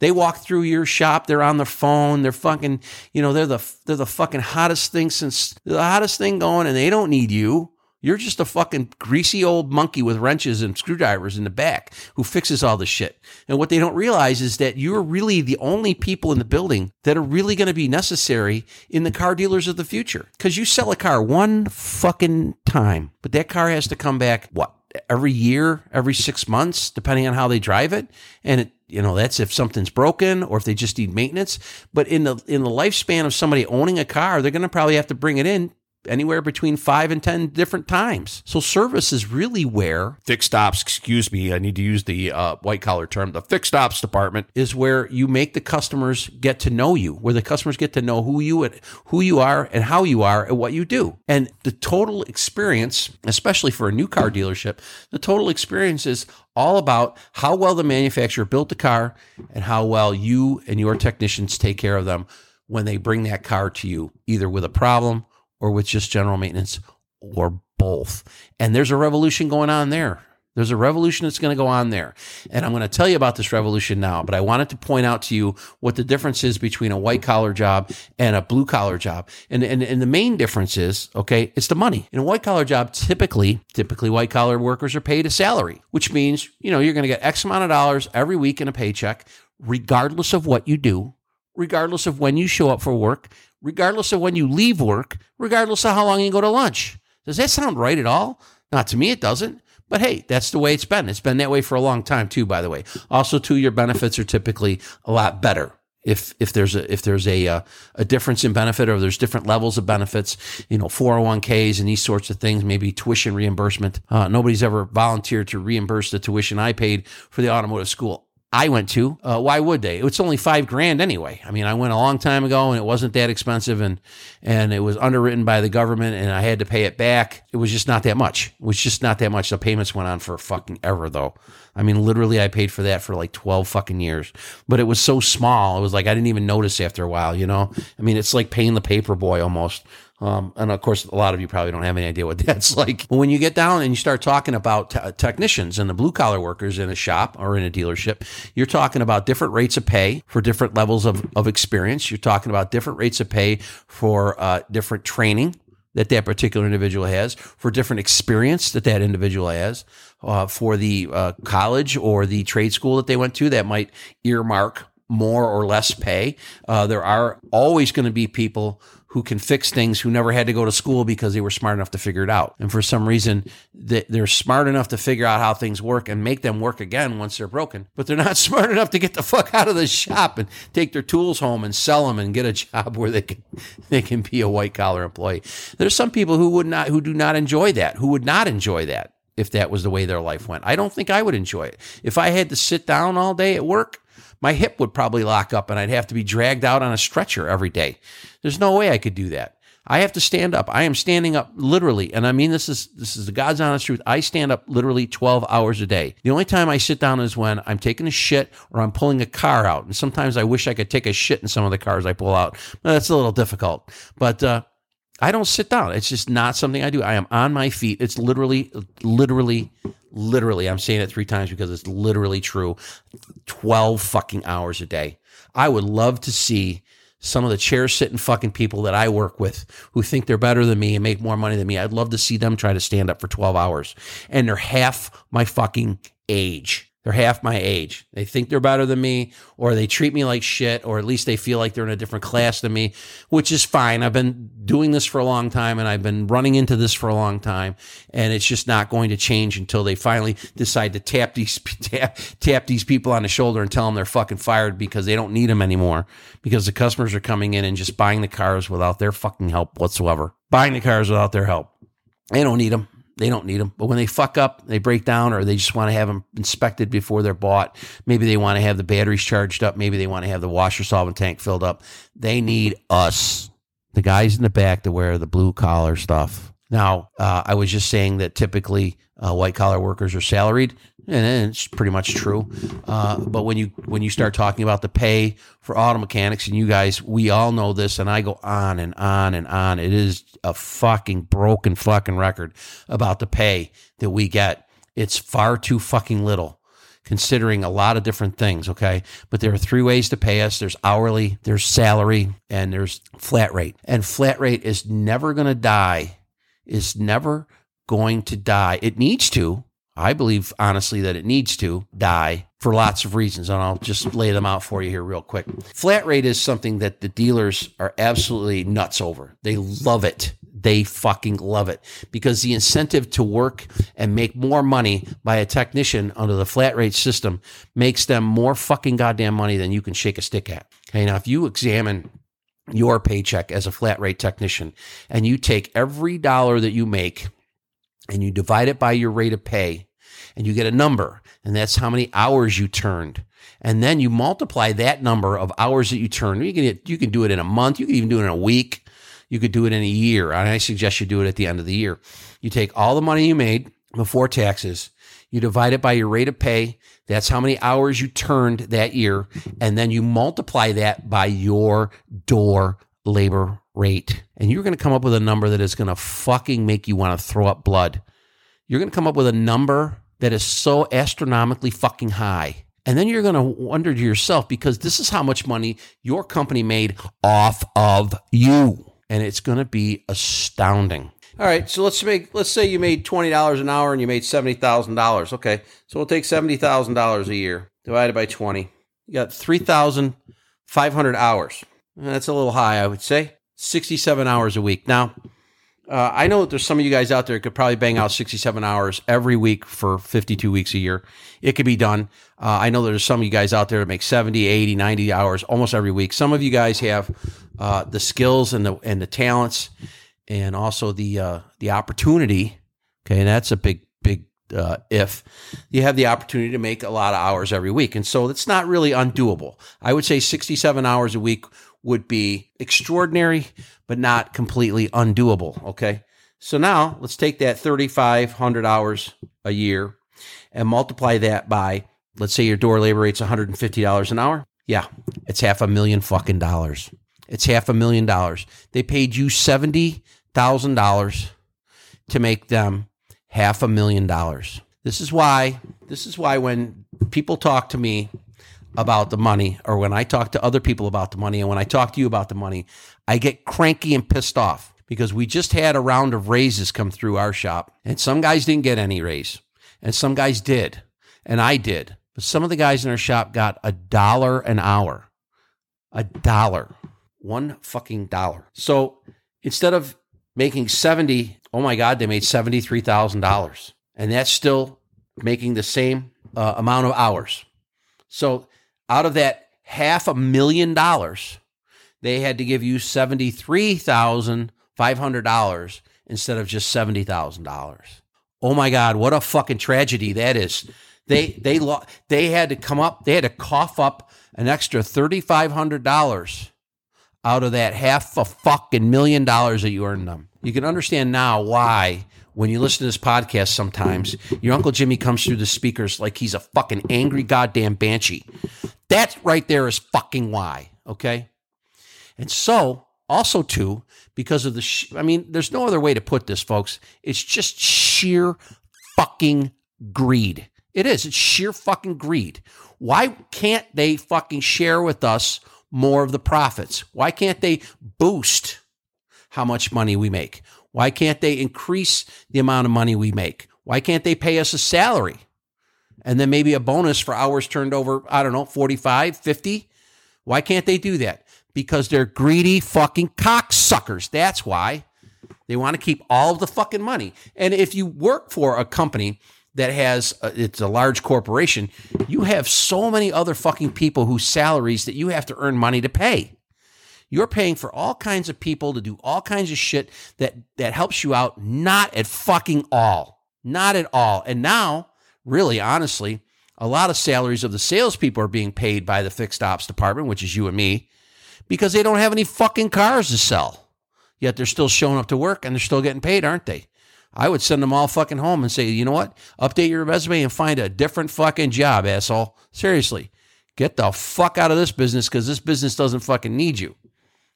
[SPEAKER 1] They walk through your shop. They're on the phone. They're fucking, you know, they're the they're the fucking hottest thing since the hottest thing going, and they don't need you. You're just a fucking greasy old monkey with wrenches and screwdrivers in the back who fixes all the shit. And what they don't realize is that you're really the only people in the building that are really going to be necessary in the car dealers of the future. Because you sell a car one fucking time, but that car has to come back, what, every year, every six months, depending on how they drive it. And it, you know, that's if something's broken or if they just need maintenance. But in the in the lifespan of somebody owning a car, they're going to probably have to bring it in anywhere between five and 10 different times. So service is really where fixed ops, excuse me, I need to use the uh, white collar term, the fixed ops department is where you make the customers get to know you, where the customers get to know who you, who you are and how you are and what you do. And the total experience, especially for a new car dealership, the total experience is all about how well the manufacturer built the car and how well you and your technicians take care of them when they bring that car to you, either with a problem or with just general maintenance or both. And there's a revolution going on there. There's a revolution that's going to go on there. And I'm going to tell you about this revolution now, but I wanted to point out to you what the difference is between a white collar job and a blue collar job. And, and, and the main difference is, okay, it's the money. In a white collar job, typically, typically white collar workers are paid a salary, which means, you know, you're going to get X amount of dollars every week in a paycheck, regardless of what you do, regardless of when you show up for work, regardless of when you leave work, regardless of how long you go to lunch. Does that sound right at all? Not to me, it doesn't. But hey, that's the way it's been. It's been that way for a long time too, by the way. Also, too, your benefits are typically a lot better if if there's a if there's a uh, a difference in benefit or there's different levels of benefits, you know, 401ks and these sorts of things, maybe tuition reimbursement. Uh, nobody's ever volunteered to reimburse the tuition I paid for the automotive school I went to. Uh, why would they? It's only five grand anyway. I mean, I went a long time ago and it wasn't that expensive and, and it was underwritten by the government and I had to pay it back. It was just not that much. It was just not that much. The payments went on for fucking ever though. I mean, literally I paid for that for like 12 fucking years, but it was so small. It was like, I didn't even notice after a while, you know? I mean, it's like paying the paper boy almost. Um, and of course, a lot of you probably don't have any idea what that's like. But when you get down and you start talking about t- technicians and the blue collar workers in a shop or in a dealership, you're talking about different rates of pay for different levels of, of experience. You're talking about different rates of pay for uh, different training that that particular individual has, for different experience that that individual has, uh, for the uh, college or the trade school that they went to that might earmark more or less pay. Uh, there are always going to be people who can fix things who never had to go to school because they were smart enough to figure it out. And for some reason, they're smart enough to figure out how things work and make them work again once they're broken. But they're not smart enough to get the fuck out of the shop and take their tools home and sell them and get a job where they can they can be a white collar employee. There's some people who would not who do not enjoy that, who would not enjoy that if that was the way their life went. I don't think I would enjoy it. If I had to sit down all day at work, my hip would probably lock up and I'd have to be dragged out on a stretcher every day. There's no way I could do that. I have to stand up. I am standing up literally, and I mean this is this is the God's honest truth. I stand up literally 12 hours a day. The only time I sit down is when I'm taking a shit or I'm pulling a car out. And sometimes I wish I could take a shit in some of the cars I pull out. That's a little difficult. But uh, I don't sit down. It's just not something I do. I am on my feet. It's literally, literally, literally. I'm saying it three times because it's literally true. 12 fucking hours a day. I would love to see some of the chair sitting fucking people that I work with who think they're better than me and make more money than me. I'd love to see them try to stand up for 12 hours. And they're half my fucking age. They're half my age. They think they're better than me, or they treat me like shit, or at least they feel like they're in a different class than me, which is fine. I've been doing this for a long time and I've been running into this for a long time. And it's just not going to change until they finally decide to tap these, tap, tap these people on the shoulder and tell them they're fucking fired because they don't need them anymore because the customers are coming in and just buying the cars without their fucking help whatsoever. Buying the cars without their help. They don't need them. They don't need them. But when they fuck up, they break down, or they just want to have them inspected before they're bought. Maybe they want to have the batteries charged up. Maybe they want to have the washer solvent tank filled up. They need us, the guys in the back to wear the blue collar stuff. Now, uh, I was just saying that typically uh, white collar workers are salaried and it's pretty much true. Uh, but when you when you start talking about the pay for auto mechanics, and you guys, we all know this, and I go on and on and on. It is a fucking broken fucking record about the pay that we get. It's far too fucking little. Considering a lot of different things, okay? But there are three ways to pay us there's hourly, there's salary, and there's flat rate. And flat rate is never going to die, is never going to die. It needs to, I believe honestly that it needs to die for lots of reasons, and I'll just lay them out for you here real quick. Flat rate is something that the dealers are absolutely nuts over. They love it. They fucking love it because the incentive to work and make more money by a technician under the flat rate system makes them more fucking goddamn money than you can shake a stick at. Okay, now if you examine your paycheck as a flat rate technician and you take every dollar that you make and you divide it by your rate of pay and you get a number, and that's how many hours you turned. And then you multiply that number of hours that you turned. You can you can do it in a month. You can even do it in a week. You could do it in a year. And I suggest you do it at the end of the year. You take all the money you made before taxes. You divide it by your rate of pay. That's how many hours you turned that year. And then you multiply that by your door labor rate. And you're going to come up with a number that is going to fucking make you want to throw up blood. You're going to come up with a number that is so astronomically fucking high. And then you're going to wonder to yourself because this is how much money your company made off of you. And it's going to be astounding. All right, so let's make let's say you made twenty dollars an hour and you made seventy thousand dollars. Okay, so we'll take seventy thousand dollars a year divided by twenty. You got three thousand five hundred hours. That's a little high, I would say. Sixty-seven hours a week. Now, uh, I know that there's some of you guys out there could probably bang out 67 hours every week for 52 weeks a year. It could be done. Uh, I know there's some of you guys out there that make 70, 80, 90 hours almost every week. Some of you guys have uh, the skills and the and the talents and also the uh, the opportunity. Okay, and that's a big big uh, if you have the opportunity to make a lot of hours every week, and so it's not really undoable. I would say 67 hours a week would be extraordinary, but not completely undoable. Okay. So now let's take that 3,500 hours a year and multiply that by, let's say your door labor rate's $150 an hour. Yeah, it's half a million fucking dollars. It's half a million dollars. They paid you $70,000 to make them half a million dollars. This is why, this is why when people talk to me about the money or when I talk to other people about the money and when I talk to you about the money, I get cranky and pissed off because we just had a round of raises come through our shop and some guys didn't get any raise and some guys did and I did. But some of the guys in our shop got a dollar an hour. A dollar. One fucking dollar. So instead of making 70, oh my God, they made $73,000. And that's still making the same uh, amount of hours. So out of that half a million dollars, they had to give you $73,500 instead of just $70,000. Oh my God, what a fucking tragedy that is. They, they, lo- they had to come up, they had to cough up an extra $3,500 out of that half a fucking million dollars that you earned them. You can understand now why when you listen to this podcast sometimes, your Uncle Jimmy comes through the speakers like he's a fucking angry goddamn banshee. That right there is fucking why, okay? And so, also too, because of the, sh- I mean, there's no other way to put this, folks. It's just sheer fucking greed. It is. It's sheer fucking greed. Why can't they fucking share with us more of the profits? Why can't they boost how much money we make? Why can't they increase the amount of money we make? Why can't they pay us a salary? And then maybe a bonus for hours turned over, I don't know, 45, 50. Why can't they do that? Because they're greedy fucking cocksuckers. That's why. They want to keep all the fucking money. And if you work for a company that has a, it's a large corporation, you have so many other fucking people whose salaries that you have to earn money to pay. You're paying for all kinds of people to do all kinds of shit that that helps you out not at fucking all. Not at all. And now, really honestly, a lot of salaries of the salespeople are being paid by the fixed ops department, which is you and me, because they don't have any fucking cars to sell. Yet they're still showing up to work and they're still getting paid, aren't they? I would send them all fucking home and say, you know what? Update your resume and find a different fucking job, asshole. Seriously. Get the fuck out of this business because this business doesn't fucking need you.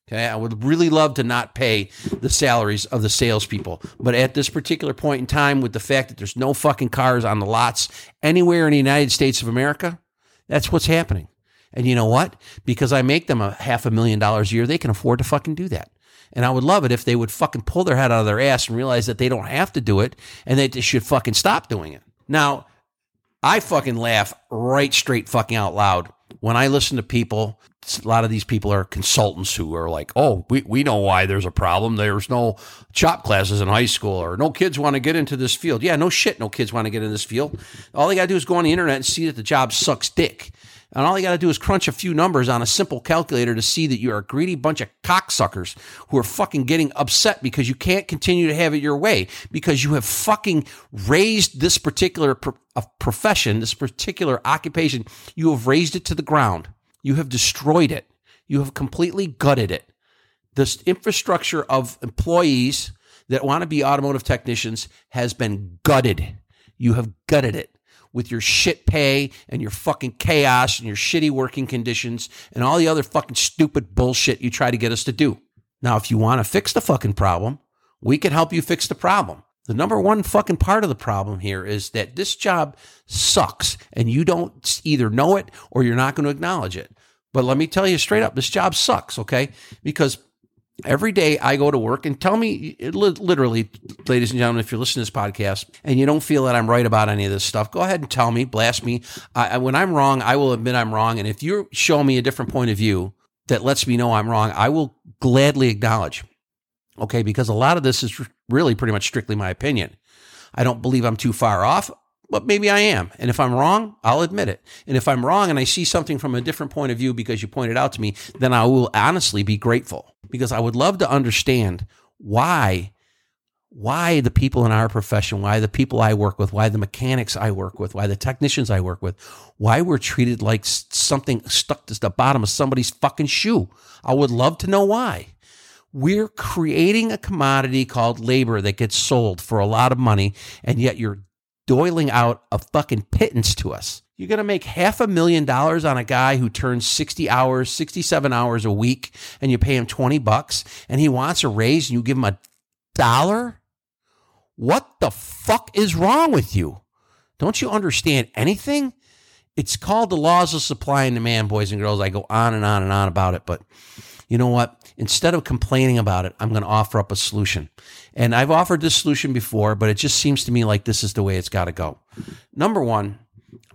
[SPEAKER 1] Okay, I would really love to not pay the salaries of the salespeople, but at this particular point in time, with the fact that there's no fucking cars on the lots anywhere in the United States of America, that's what's happening. And you know what? Because I make them a half a million dollars a year, they can afford to fucking do that. And I would love it if they would fucking pull their head out of their ass and realize that they don't have to do it and that they should fucking stop doing it. Now, I fucking laugh right straight fucking out loud when I listen to people. A lot of these people are consultants who are like, oh, we, we know why there's a problem. There's no chop classes in high school or no kids want to get into this field. Yeah, no shit, no kids want to get in this field. All they got to do is go on the internet and see that the job sucks dick. And all you got to do is crunch a few numbers on a simple calculator to see that you're a greedy bunch of cocksuckers who are fucking getting upset because you can't continue to have it your way because you have fucking raised this particular pro- uh, profession, this particular occupation. You have razed it to the ground. You have destroyed it. You have completely gutted it. This infrastructure of employees that want to be automotive technicians has been gutted. You have gutted it with your shit pay and your fucking chaos and your shitty working conditions and all the other fucking stupid bullshit you try to get us to do. Now, if you want to fix the fucking problem, we can help you fix the problem. The number one fucking part of the problem here is that this job sucks and you don't either know it or you're not going to acknowledge it. But let me tell you straight up, this job sucks, okay? Because Every day I go to work and tell me, literally, ladies and gentlemen, if you're listening to this podcast and you don't feel that I'm right about any of this stuff, go ahead and tell me, blast me. I, when I'm wrong, I will admit I'm wrong. And if you show me a different point of view that lets me know I'm wrong, I will gladly acknowledge. Okay, because a lot of this is really pretty much strictly my opinion. I don't believe I'm too far off but maybe I am. And if I'm wrong, I'll admit it. And if I'm wrong and I see something from a different point of view because you pointed out to me, then I will honestly be grateful because I would love to understand why why the people in our profession, why the people I work with, why the mechanics I work with, why the technicians I work with, why we're treated like something stuck to the bottom of somebody's fucking shoe. I would love to know why. We're creating a commodity called labor that gets sold for a lot of money, and yet you're doiling out a fucking pittance to us. You're going to make half a million dollars on a guy who turns 60 hours, 67 hours a week, and you pay him 20 bucks, and he wants a raise, and you give him a dollar? What the fuck is wrong with you? Don't you understand anything? It's called the laws of supply and demand, boys and girls. I go on and on and on about it, but you know what? Instead of complaining about it, I'm going to offer up a solution. And I've offered this solution before, but it just seems to me like this is the way it's got to go. Number one,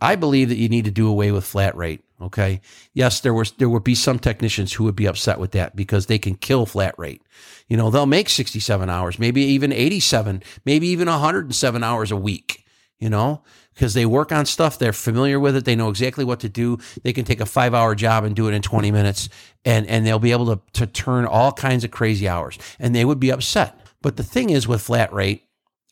[SPEAKER 1] I believe that you need to do away with flat rate. Okay. Yes, there was there would be some technicians who would be upset with that because they can kill flat rate. You know, they'll make 67 hours, maybe even 87, maybe even 107 hours a week, you know, because they work on stuff. They're familiar with it. They know exactly what to do. They can take a five hour job and do it in 20 minutes and, and they'll be able to, to turn all kinds of crazy hours and they would be upset. But the thing is with flat rate,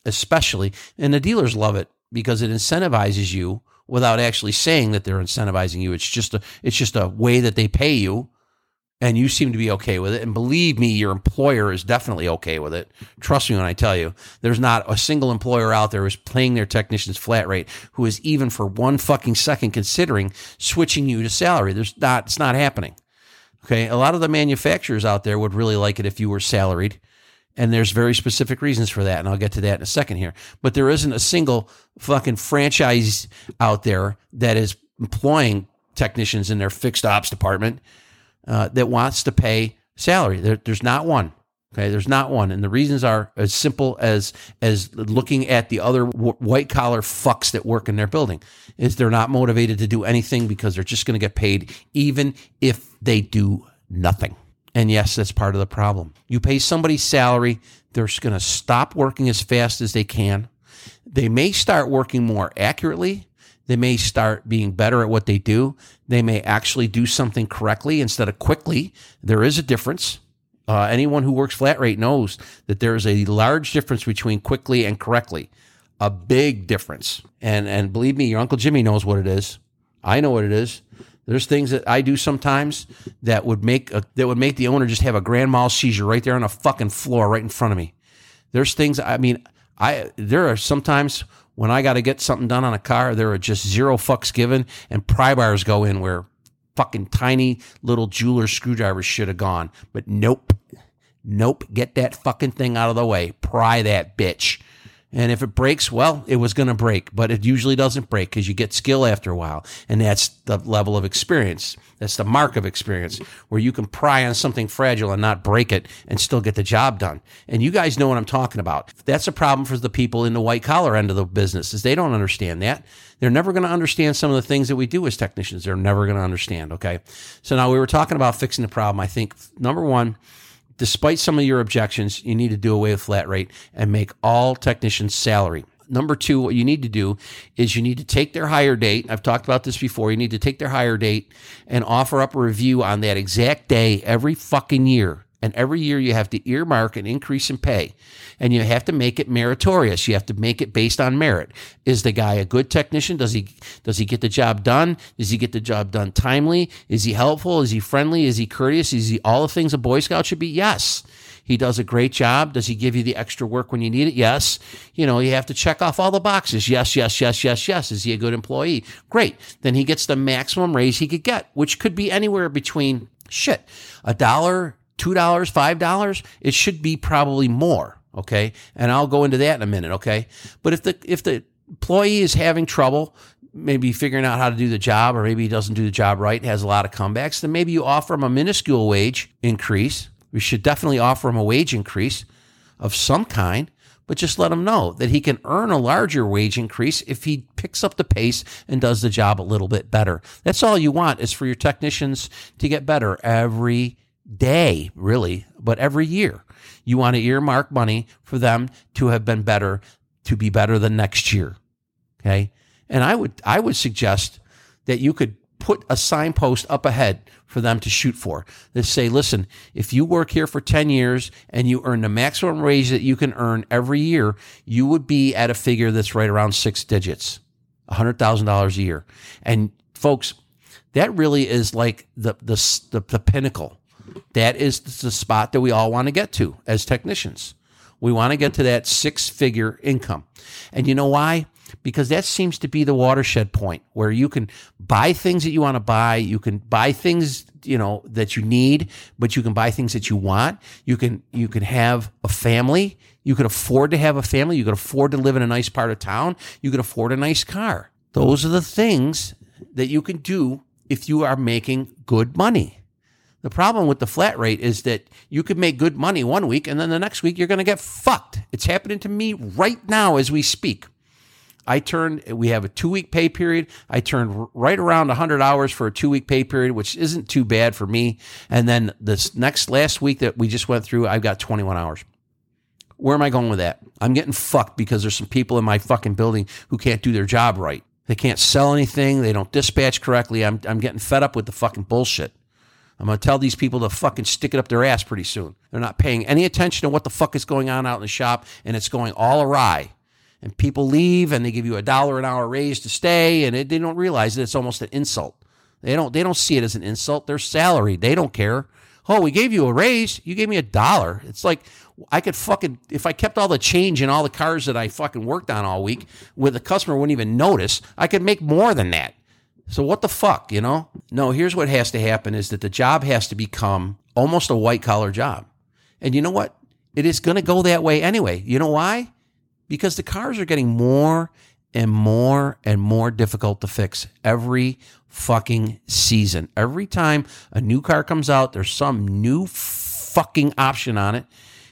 [SPEAKER 1] especially, and the dealers love it because it incentivizes you without actually saying that they're incentivizing you. It's just a, it's just a way that they pay you and you seem to be okay with it. And believe me, your employer is definitely okay with it. Trust me when I tell you, there's not a single employer out there who's paying their technicians flat rate who is even for one fucking second considering switching you to salary. There's not, it's not happening. Okay. A lot of the manufacturers out there would really like it if you were salaried. And there's very specific reasons for that. And I'll get to that in a second here. But there isn't a single fucking franchise out there that is employing technicians in their fixed ops department uh, that wants to pay salary. There, there's not one. Okay, there's not one, and the reasons are as simple as as looking at the other w- white collar fucks that work in their building. Is they're not motivated to do anything because they're just going to get paid, even if they do nothing. And yes, that's part of the problem. You pay somebody's salary, they're going to stop working as fast as they can. They may start working more accurately. They may start being better at what they do. They may actually do something correctly instead of quickly. There is a difference. Uh, anyone who works flat rate knows that there is a large difference between quickly and correctly, a big difference. And and believe me, your uncle Jimmy knows what it is. I know what it is. There's things that I do sometimes that would make a, that would make the owner just have a grand mal seizure right there on the fucking floor right in front of me. There's things I mean, I there are sometimes when I got to get something done on a car, there are just zero fucks given, and pry bars go in where fucking tiny little jeweler screwdrivers should have gone. But nope. Nope. Get that fucking thing out of the way. Pry that bitch. And if it breaks, well, it was going to break, but it usually doesn't break because you get skill after a while. And that's the level of experience. That's the mark of experience where you can pry on something fragile and not break it and still get the job done. And you guys know what I'm talking about. That's a problem for the people in the white collar end of the business is they don't understand that. They're never going to understand some of the things that we do as technicians. They're never going to understand. Okay. So now we were talking about fixing the problem. I think number one, despite some of your objections, you need to do away with flat rate and make all technicians salary. Number two, what you need to do is you need to take their hire date. I've talked about this before. You need to take their hire date and offer up a review on that exact day every fucking year. And every year you have to earmark an increase in pay and you have to make it meritorious. You have to make it based on merit. Is the guy a good technician? Does he, does he get the job done? Does he get the job done timely? Is he helpful? Is he friendly? Is he courteous? Is he all the things a Boy Scout should be? Yes. He does a great job. Does he give you the extra work when you need it? Yes. You know, you have to check off all the boxes. Yes, yes, yes, yes, yes. Is he a good employee? Great. Then he gets the maximum raise he could get, which could be anywhere between shit, a dollar $2, $5, it should be probably more. Okay. And I'll go into that in a minute. Okay. But if the, if the employee is having trouble, maybe figuring out how to do the job, or maybe he doesn't do the job right, has a lot of comebacks, then maybe you offer him a minuscule wage increase. We should definitely offer him a wage increase of some kind, but just let him know that he can earn a larger wage increase if he picks up the pace and does the job a little bit better. That's all you want is for your technicians to get better every day, really, but every year. You want to earmark money for them to have been better, to be better the next year. Okay. And I would, I would suggest that you could put a signpost up ahead for them to shoot for that say, listen, if you work here for 10 years and you earn the maximum raise that you can earn every year, you would be at a figure that's right around six digits, $100,000 a year. And folks, that really is like the, the, the, the pinnacle that is the spot that we all want to get to as technicians. We want to get to that six figure income. And you know why? Because that seems to be the watershed point where you can buy things that you want to buy. You can buy things, you know, that you need, but you can buy things that you want. You can, you can have a family. You can afford to have a family. You can afford to live in a nice part of town. You can afford a nice car. Those are the things that you can do if you are making good money. The problem with the flat rate is that you could make good money one week and then the next week you're going to get fucked. It's happening to me right now as we speak. I turned, we have a two week pay period. I turned right around 100 hours for a two week pay period, which isn't too bad for me. And then this next last week that we just went through, I've got 21 hours. Where am I going with that? I'm getting fucked because there's some people in my fucking building who can't do their job right. They can't sell anything. They don't dispatch correctly. I'm, I'm getting fed up with the fucking bullshit. I'm going to tell these people to fucking stick it up their ass pretty soon. They're not paying any attention to what the fuck is going on out in the shop, and it's going all awry. And people leave, and they give you a dollar an hour raise to stay, and they don't realize that it's almost an insult. They don't. They don't see it as an insult. They're salaried. They don't care. Oh, we gave you a raise. You gave me a dollar. It's like I could fucking if I kept all the change in all the cars that I fucking worked on all week, where the customer wouldn't even notice, I could make more than that. So what the fuck, you know? No, here's what has to happen is that the job has to become almost a white collar job. And you know what? It is going to go that way anyway. You know why? Because the cars are getting more and more and more difficult to fix every fucking season. Every time a new car comes out, there's some new fucking option on it.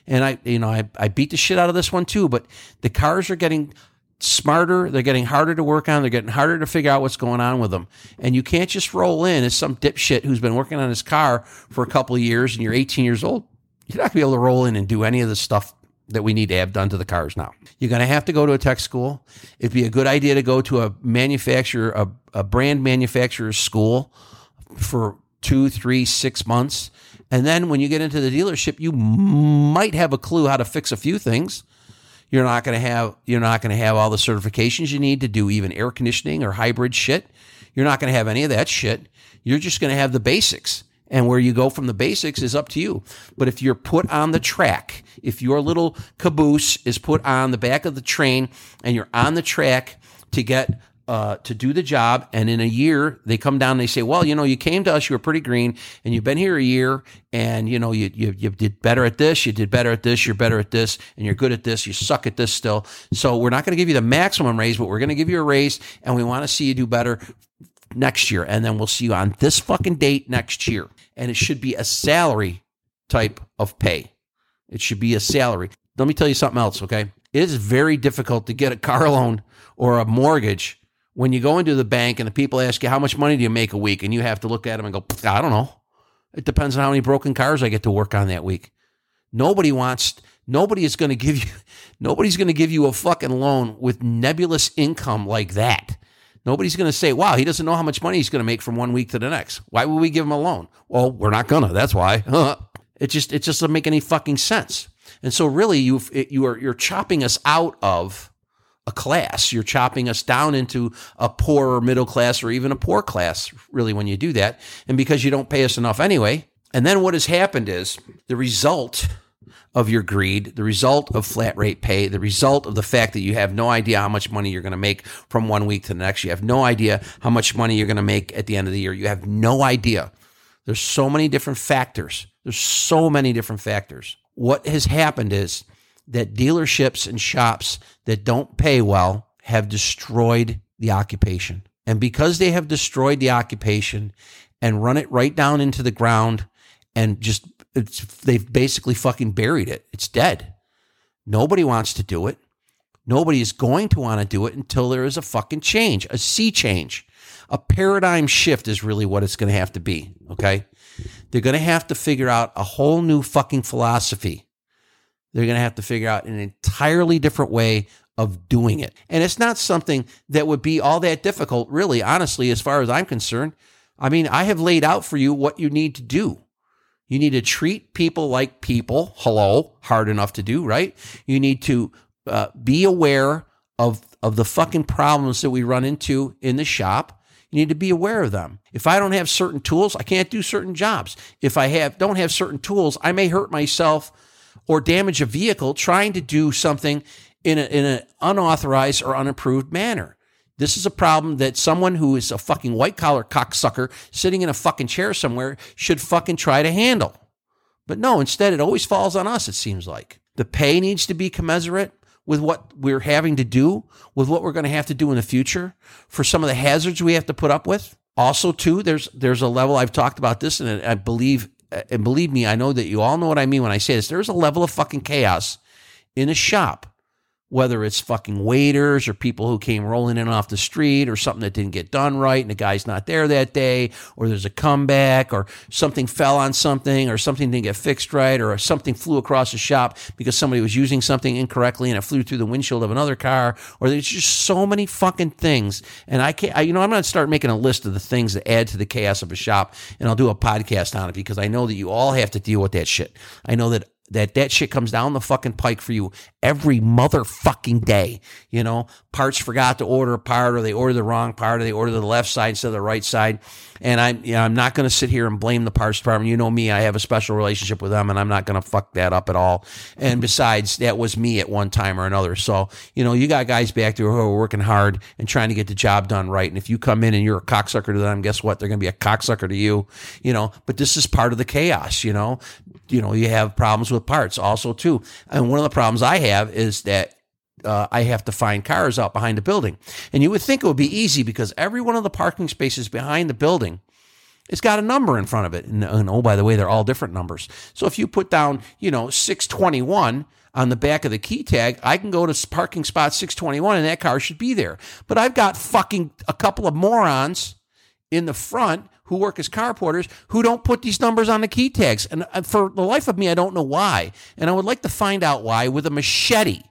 [SPEAKER 1] And I, you know, I, I beat the shit out of this one too, but the cars are getting smarter. They're getting harder to work on. They're getting harder to figure out what's going on with them. And you can't just roll in as some dipshit who's been working on his car for a couple of years and you're 18 years old. You're not going to be able to roll in and do any of the stuff that we need to have done to the cars now. You're going to have to go to a tech school. It'd be a good idea to go to a manufacturer, a, a brand manufacturer's school for two, three, six months. And then when you get into the dealership, you might have a clue how to fix a few things. You're not going to have you're not going to have all the certifications you need to do even air conditioning or hybrid shit. You're not going to have any of that shit. You're just going to have the basics. And where you go from the basics is up to you. But if you're put on the track, if your little caboose is put on the back of the train and you're on the track to get uh, to do the job. And in a year, they come down and they say, well, you know, you came to us, you were pretty green and you've been here a year and, you know, you, you, you did better at this, you did better at this, you're better at this, and you're good at this, you suck at this still. So we're not going to give you the maximum raise, but we're going to give you a raise and we want to see you do better next year. And then we'll see you on this fucking date next year. And it should be a salary type of pay. It should be a salary. Let me tell you something else, okay? It is very difficult to get a car loan or a mortgage when you go into the bank and the people ask you how much money do you make a week? and you have to look at them and go i don't know. It depends on how many broken cars i get to work on that week. Nobody wants nobody is going to give you nobody's going to give you a fucking loan with nebulous income like that. Nobody's going to say wow he doesn't know how much money he's going to make from one week to the next. Why would we give him a loan? Well we're not gonna that's why. It just it just doesn't make any fucking sense. And so really you you are you're chopping us out of a class. You're chopping us down into a poorer middle class or even a poor class, really, when you do that. And because you don't pay us enough anyway. And then what has happened is the result of your greed, the result of flat rate pay, the result of the fact that you have no idea how much money you're going to make from one week to the next. You have no idea how much money you're going to make at the end of the year. You have no idea. There's so many different factors. There's so many different factors. What has happened is that dealerships and shops that don't pay well have destroyed the occupation. And because they have destroyed the occupation and run it right down into the ground and just they've basically fucking buried it. It's dead. Nobody wants to do it. Nobody is going to want to do it until there is a fucking change, a sea change. A paradigm shift is really what it's going to have to be. Okay. They're going to have to figure out a whole new fucking philosophy they're going to have to figure out an entirely different way of doing it. And it's not something that would be all that difficult, really, honestly, as far as I'm concerned. I mean, I have laid out for you what you need to do. You need to treat people like people. Hello, hard enough to do, right? You need to uh, be aware of of the fucking problems that we run into in the shop. You need to be aware of them. If I don't have certain tools, I can't do certain jobs. If I have don't have certain tools, I may hurt myself or damage a vehicle trying to do something in, in an unauthorized or unapproved manner. This is a problem that someone who is a fucking white collar cocksucker sitting in a fucking chair somewhere should fucking try to handle. But no, instead, it always falls on us, it seems like. The pay needs to be commensurate with what we're having to do, with what we're going to have to do in the future for some of the hazards we have to put up with. Also, too, there's there's a level I've talked about this, and I believe and believe me, I know that you all know what I mean when I say this. There's a level of fucking chaos in a shop whether it's fucking waiters or people who came rolling in off the street or something that didn't get done right and the guy's not there that day or there's a comeback or something fell on something or something didn't get fixed right or something flew across the shop because somebody was using something incorrectly and it flew through the windshield of another car or there's just so many fucking things. And I can't I, you know I'm going to start making a list of the things that add to the chaos of a shop and I'll do a podcast on it because I know that you all have to deal with that shit. I know that that that shit comes down the fucking pike for you every motherfucking day. You know, parts forgot to order a part or they ordered the wrong part or they ordered the left side instead of the right side. And I'm, you know, I'm not going to sit here and blame the parts department. You know me, I have a special relationship with them and I'm not going to fuck that up at all. And besides, that was me at one time or another. So, you know, you got guys back there who are working hard and trying to get the job done right. And if you come in and you're a cocksucker to them, guess what? They're going to be a cocksucker to you, you know, but this is part of the chaos, you know, you know, you have problems with parts also too. And one of the problems I have is that uh, I have to find cars out behind the building. And you would think it would be easy because every one of the parking spaces behind the building it's got a number in front of it. And, and, oh, by the way, they're all different numbers. So if you put down, you know, 621 on the back of the key tag, I can go to parking spot 621 and that car should be there. But I've got fucking a couple of morons in the front who work as car porters who don't put these numbers on the key tags. And uh, for the life of me, I don't know why. And I would like to find out why with a machete.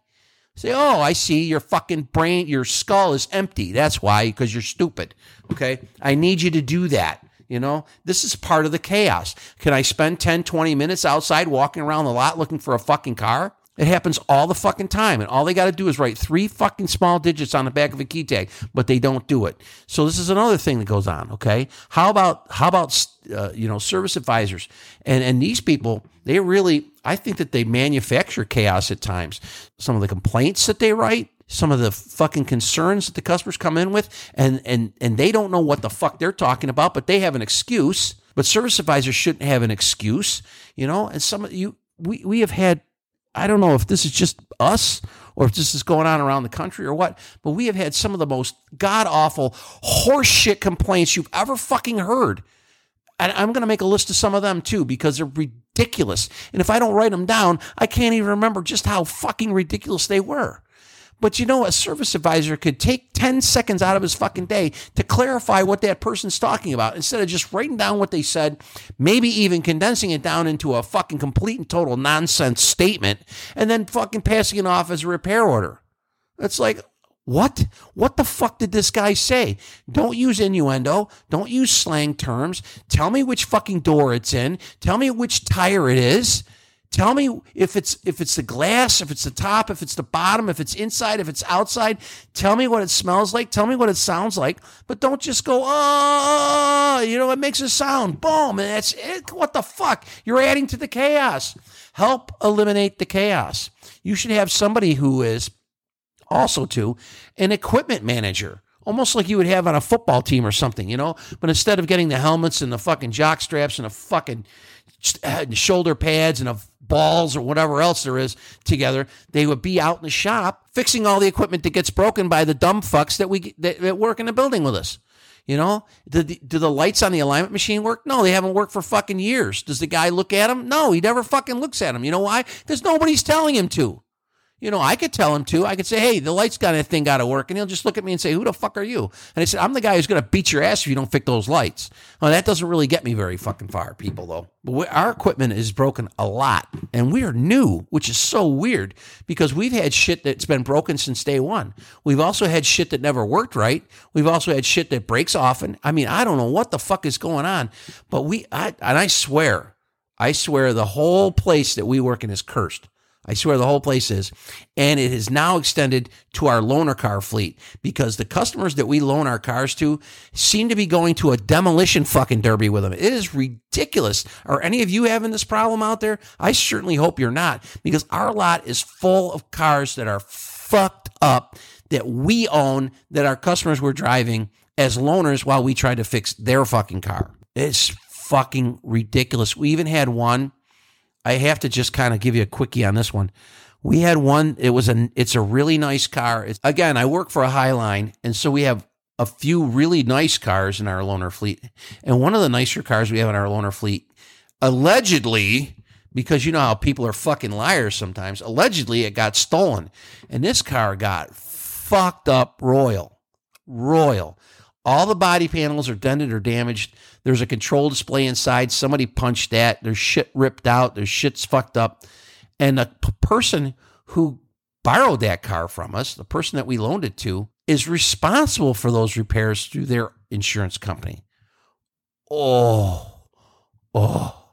[SPEAKER 1] Say, oh, I see your fucking brain, your skull is empty. That's why, because you're stupid. Okay. I need you to do that. You know, this is part of the chaos. Can I spend 10, 20 minutes outside walking around the lot looking for a fucking car? It happens all the fucking time. And all they got to do is write three fucking small digits on the back of a key tag, but they don't do it. So this is another thing that goes on. Okay. How about, how about, uh, you know, service advisors and, and these people, they really, I think that they manufacture chaos at times. Some of the complaints that they write, some of the fucking concerns that the customers come in with and and and they don't know what the fuck they're talking about but they have an excuse but service advisors shouldn't have an excuse you know and some of you we we have had I don't know if this is just us or if this is going on around the country or what, but we have had some of the most god awful horseshit complaints you've ever fucking heard. And I'm going to make a list of some of them too because they're ridiculous. And if I don't write them down, I can't even remember just how fucking ridiculous they were. But you know, a service advisor could take 10 seconds out of his fucking day to clarify what that person's talking about instead of just writing down what they said, maybe even condensing it down into a fucking complete and total nonsense statement, and then fucking passing it off as a repair order. It's like, what? What the fuck did this guy say? Don't use innuendo. Don't use slang terms. Tell me which fucking door it's in. Tell me which tire it is. Tell me if it's if it's the glass, if it's the top, if it's the bottom, if it's inside, if it's outside. Tell me what it smells like. Tell me what it sounds like. But don't just go, oh, you know, it makes a sound. Boom, and that's it. What the fuck? You're adding to the chaos. Help eliminate the chaos. You should have somebody who is also to an equipment manager almost like you would have on a football team or something, you know. But instead of getting the helmets and the fucking jock straps and the fucking uh, shoulder pads and a balls or whatever else there is together, they would be out in the shop fixing all the equipment that gets broken by the dumb fucks that we that, that work in the building with us. You know, do the, do the lights on the alignment machine work? No, they haven't worked for fucking years. Does the guy look at them? No, he never fucking looks at them. You know why? Because nobody's telling him to. You know, I could tell him to. I could say, hey, the lights got a thing got to work. And he'll just look at me and say, who the fuck are you? And I said, I'm the guy who's going to beat your ass if you don't fix those lights. Well, that doesn't really get me very fucking far, people, though. But our equipment is broken a lot. And we are new, which is so weird because we've had shit that's been broken since day one. We've also had shit that never worked right. We've also had shit that breaks often. I mean, I don't know what the fuck is going on. But we, I, and I swear, I swear the whole place that we work in is cursed. I swear the whole place is. And it is now extended to our loaner car fleet because the customers that we loan our cars to seem to be going to a demolition fucking derby with them. It is ridiculous. Are any of you having this problem out there? I certainly hope you're not because our lot is full of cars that are fucked up that we own that our customers were driving as loaners while we tried to fix their fucking car. It's fucking ridiculous. We even had one I have to just kind of give you a quickie on this one. We had one. It was a. It's a really nice car. It's, again, I work for a Highline, and so we have a few really nice cars in our loaner fleet. And one of the nicer cars we have in our loaner fleet, allegedly, because you know how people are fucking liars sometimes. Allegedly, it got stolen, and this car got fucked up royal, royal. All the body panels are dented or damaged. There's a control display inside. Somebody punched that. There's shit ripped out. There's shit's fucked up. And the p- person who borrowed that car from us, the person that we loaned it to, is responsible for those repairs through their insurance company. Oh, oh,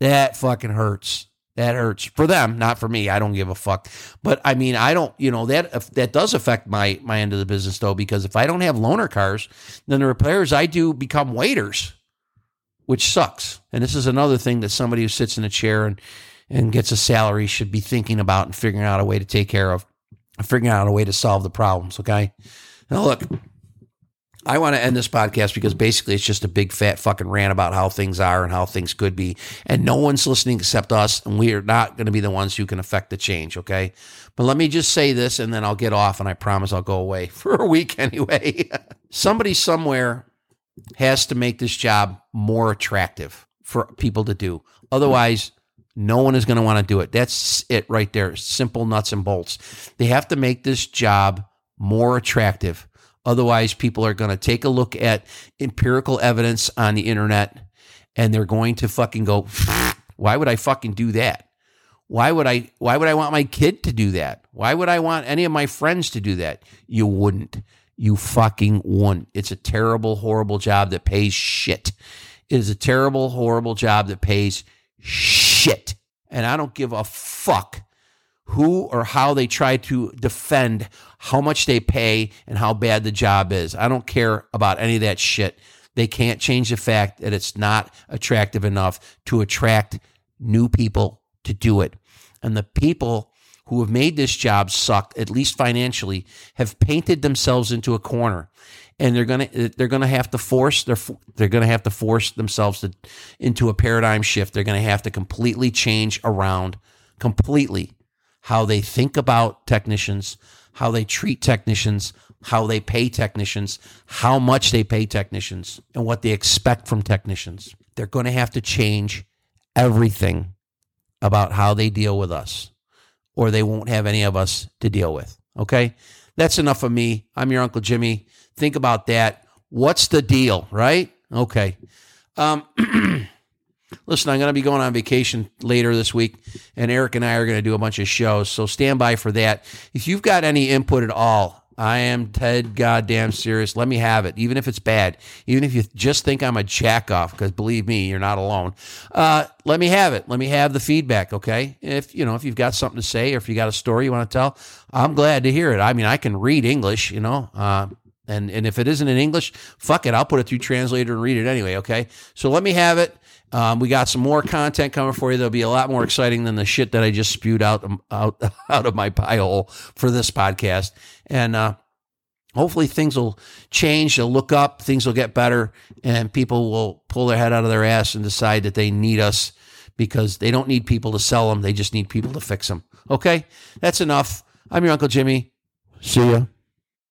[SPEAKER 1] that fucking hurts. That hurts for them, not for me. I don't give a fuck. But I mean, I don't, you know, that that does affect my my end of the business though, because if I don't have loaner cars, then the repairs I do become waiters, which sucks. And this is another thing that somebody who sits in a chair and and gets a salary should be thinking about and figuring out a way to take care of, figuring out a way to solve the problems. Okay. Now look, I want to end this podcast because basically it's just a big fat fucking rant about how things are and how things could be. And no one's listening except us. And we are not going to be the ones who can affect the change. Okay. But let me just say this and then I'll get off and I promise I'll go away for a week anyway. Somebody somewhere has to make this job more attractive for people to do. Otherwise, no one is going to want to do it. That's it right there. Simple nuts and bolts. They have to make this job more attractive. Otherwise, people are going to take a look at empirical evidence on the internet and they're going to fucking go, why would I fucking do that? Why would I why would I want my kid to do that? Why would I want any of my friends to do that? You wouldn't. You fucking wouldn't. It's a terrible, horrible job that pays shit. It is a terrible, horrible job that pays shit. And I don't give a fuck who or how they try to defend how much they pay and how bad the job is. I don't care about any of that shit. They can't change the fact that it's not attractive enough to attract new people to do it. And the people who have made this job suck, at least financially, have painted themselves into a corner. And they're gonna they're gonna have to force they're they're gonna have to force themselves to, into a paradigm shift. They're gonna have to completely change around completely how they think about technicians, how they treat technicians, how they pay technicians, how much they pay technicians, and what they expect from technicians. They're going to have to change everything about how they deal with us, or they won't have any of us to deal with. Okay? That's enough of me. I'm your Uncle Jimmy. Think about that. What's the deal, right? Okay. Um, listen, I'm going to be going on vacation later this week, and Eric and I are going to do a bunch of shows. So stand by for that. If you've got any input at all, I am Ted goddamn serious. Let me have it, even if it's bad. Even if you just think I'm a jack off, because believe me, you're not alone. Uh, let me have it. Let me have the feedback. Okay, if you know if you've got something to say or if you got a story you want to tell, I'm glad to hear it. I mean, I can read English, you know. Uh, and and if it isn't in English, fuck it, I'll put it through translator and read it anyway. Okay, so let me have it. Um, we got some more content coming for you. There'll be a lot more exciting than the shit that I just spewed out out out of my pie hole for this podcast. And uh, hopefully things will change. They'll look up. Things will get better, and people will pull their head out of their ass and decide that they need us because they don't need people to sell them. They just need people to fix them. Okay, that's enough. I'm your Uncle Jimmy. See ya.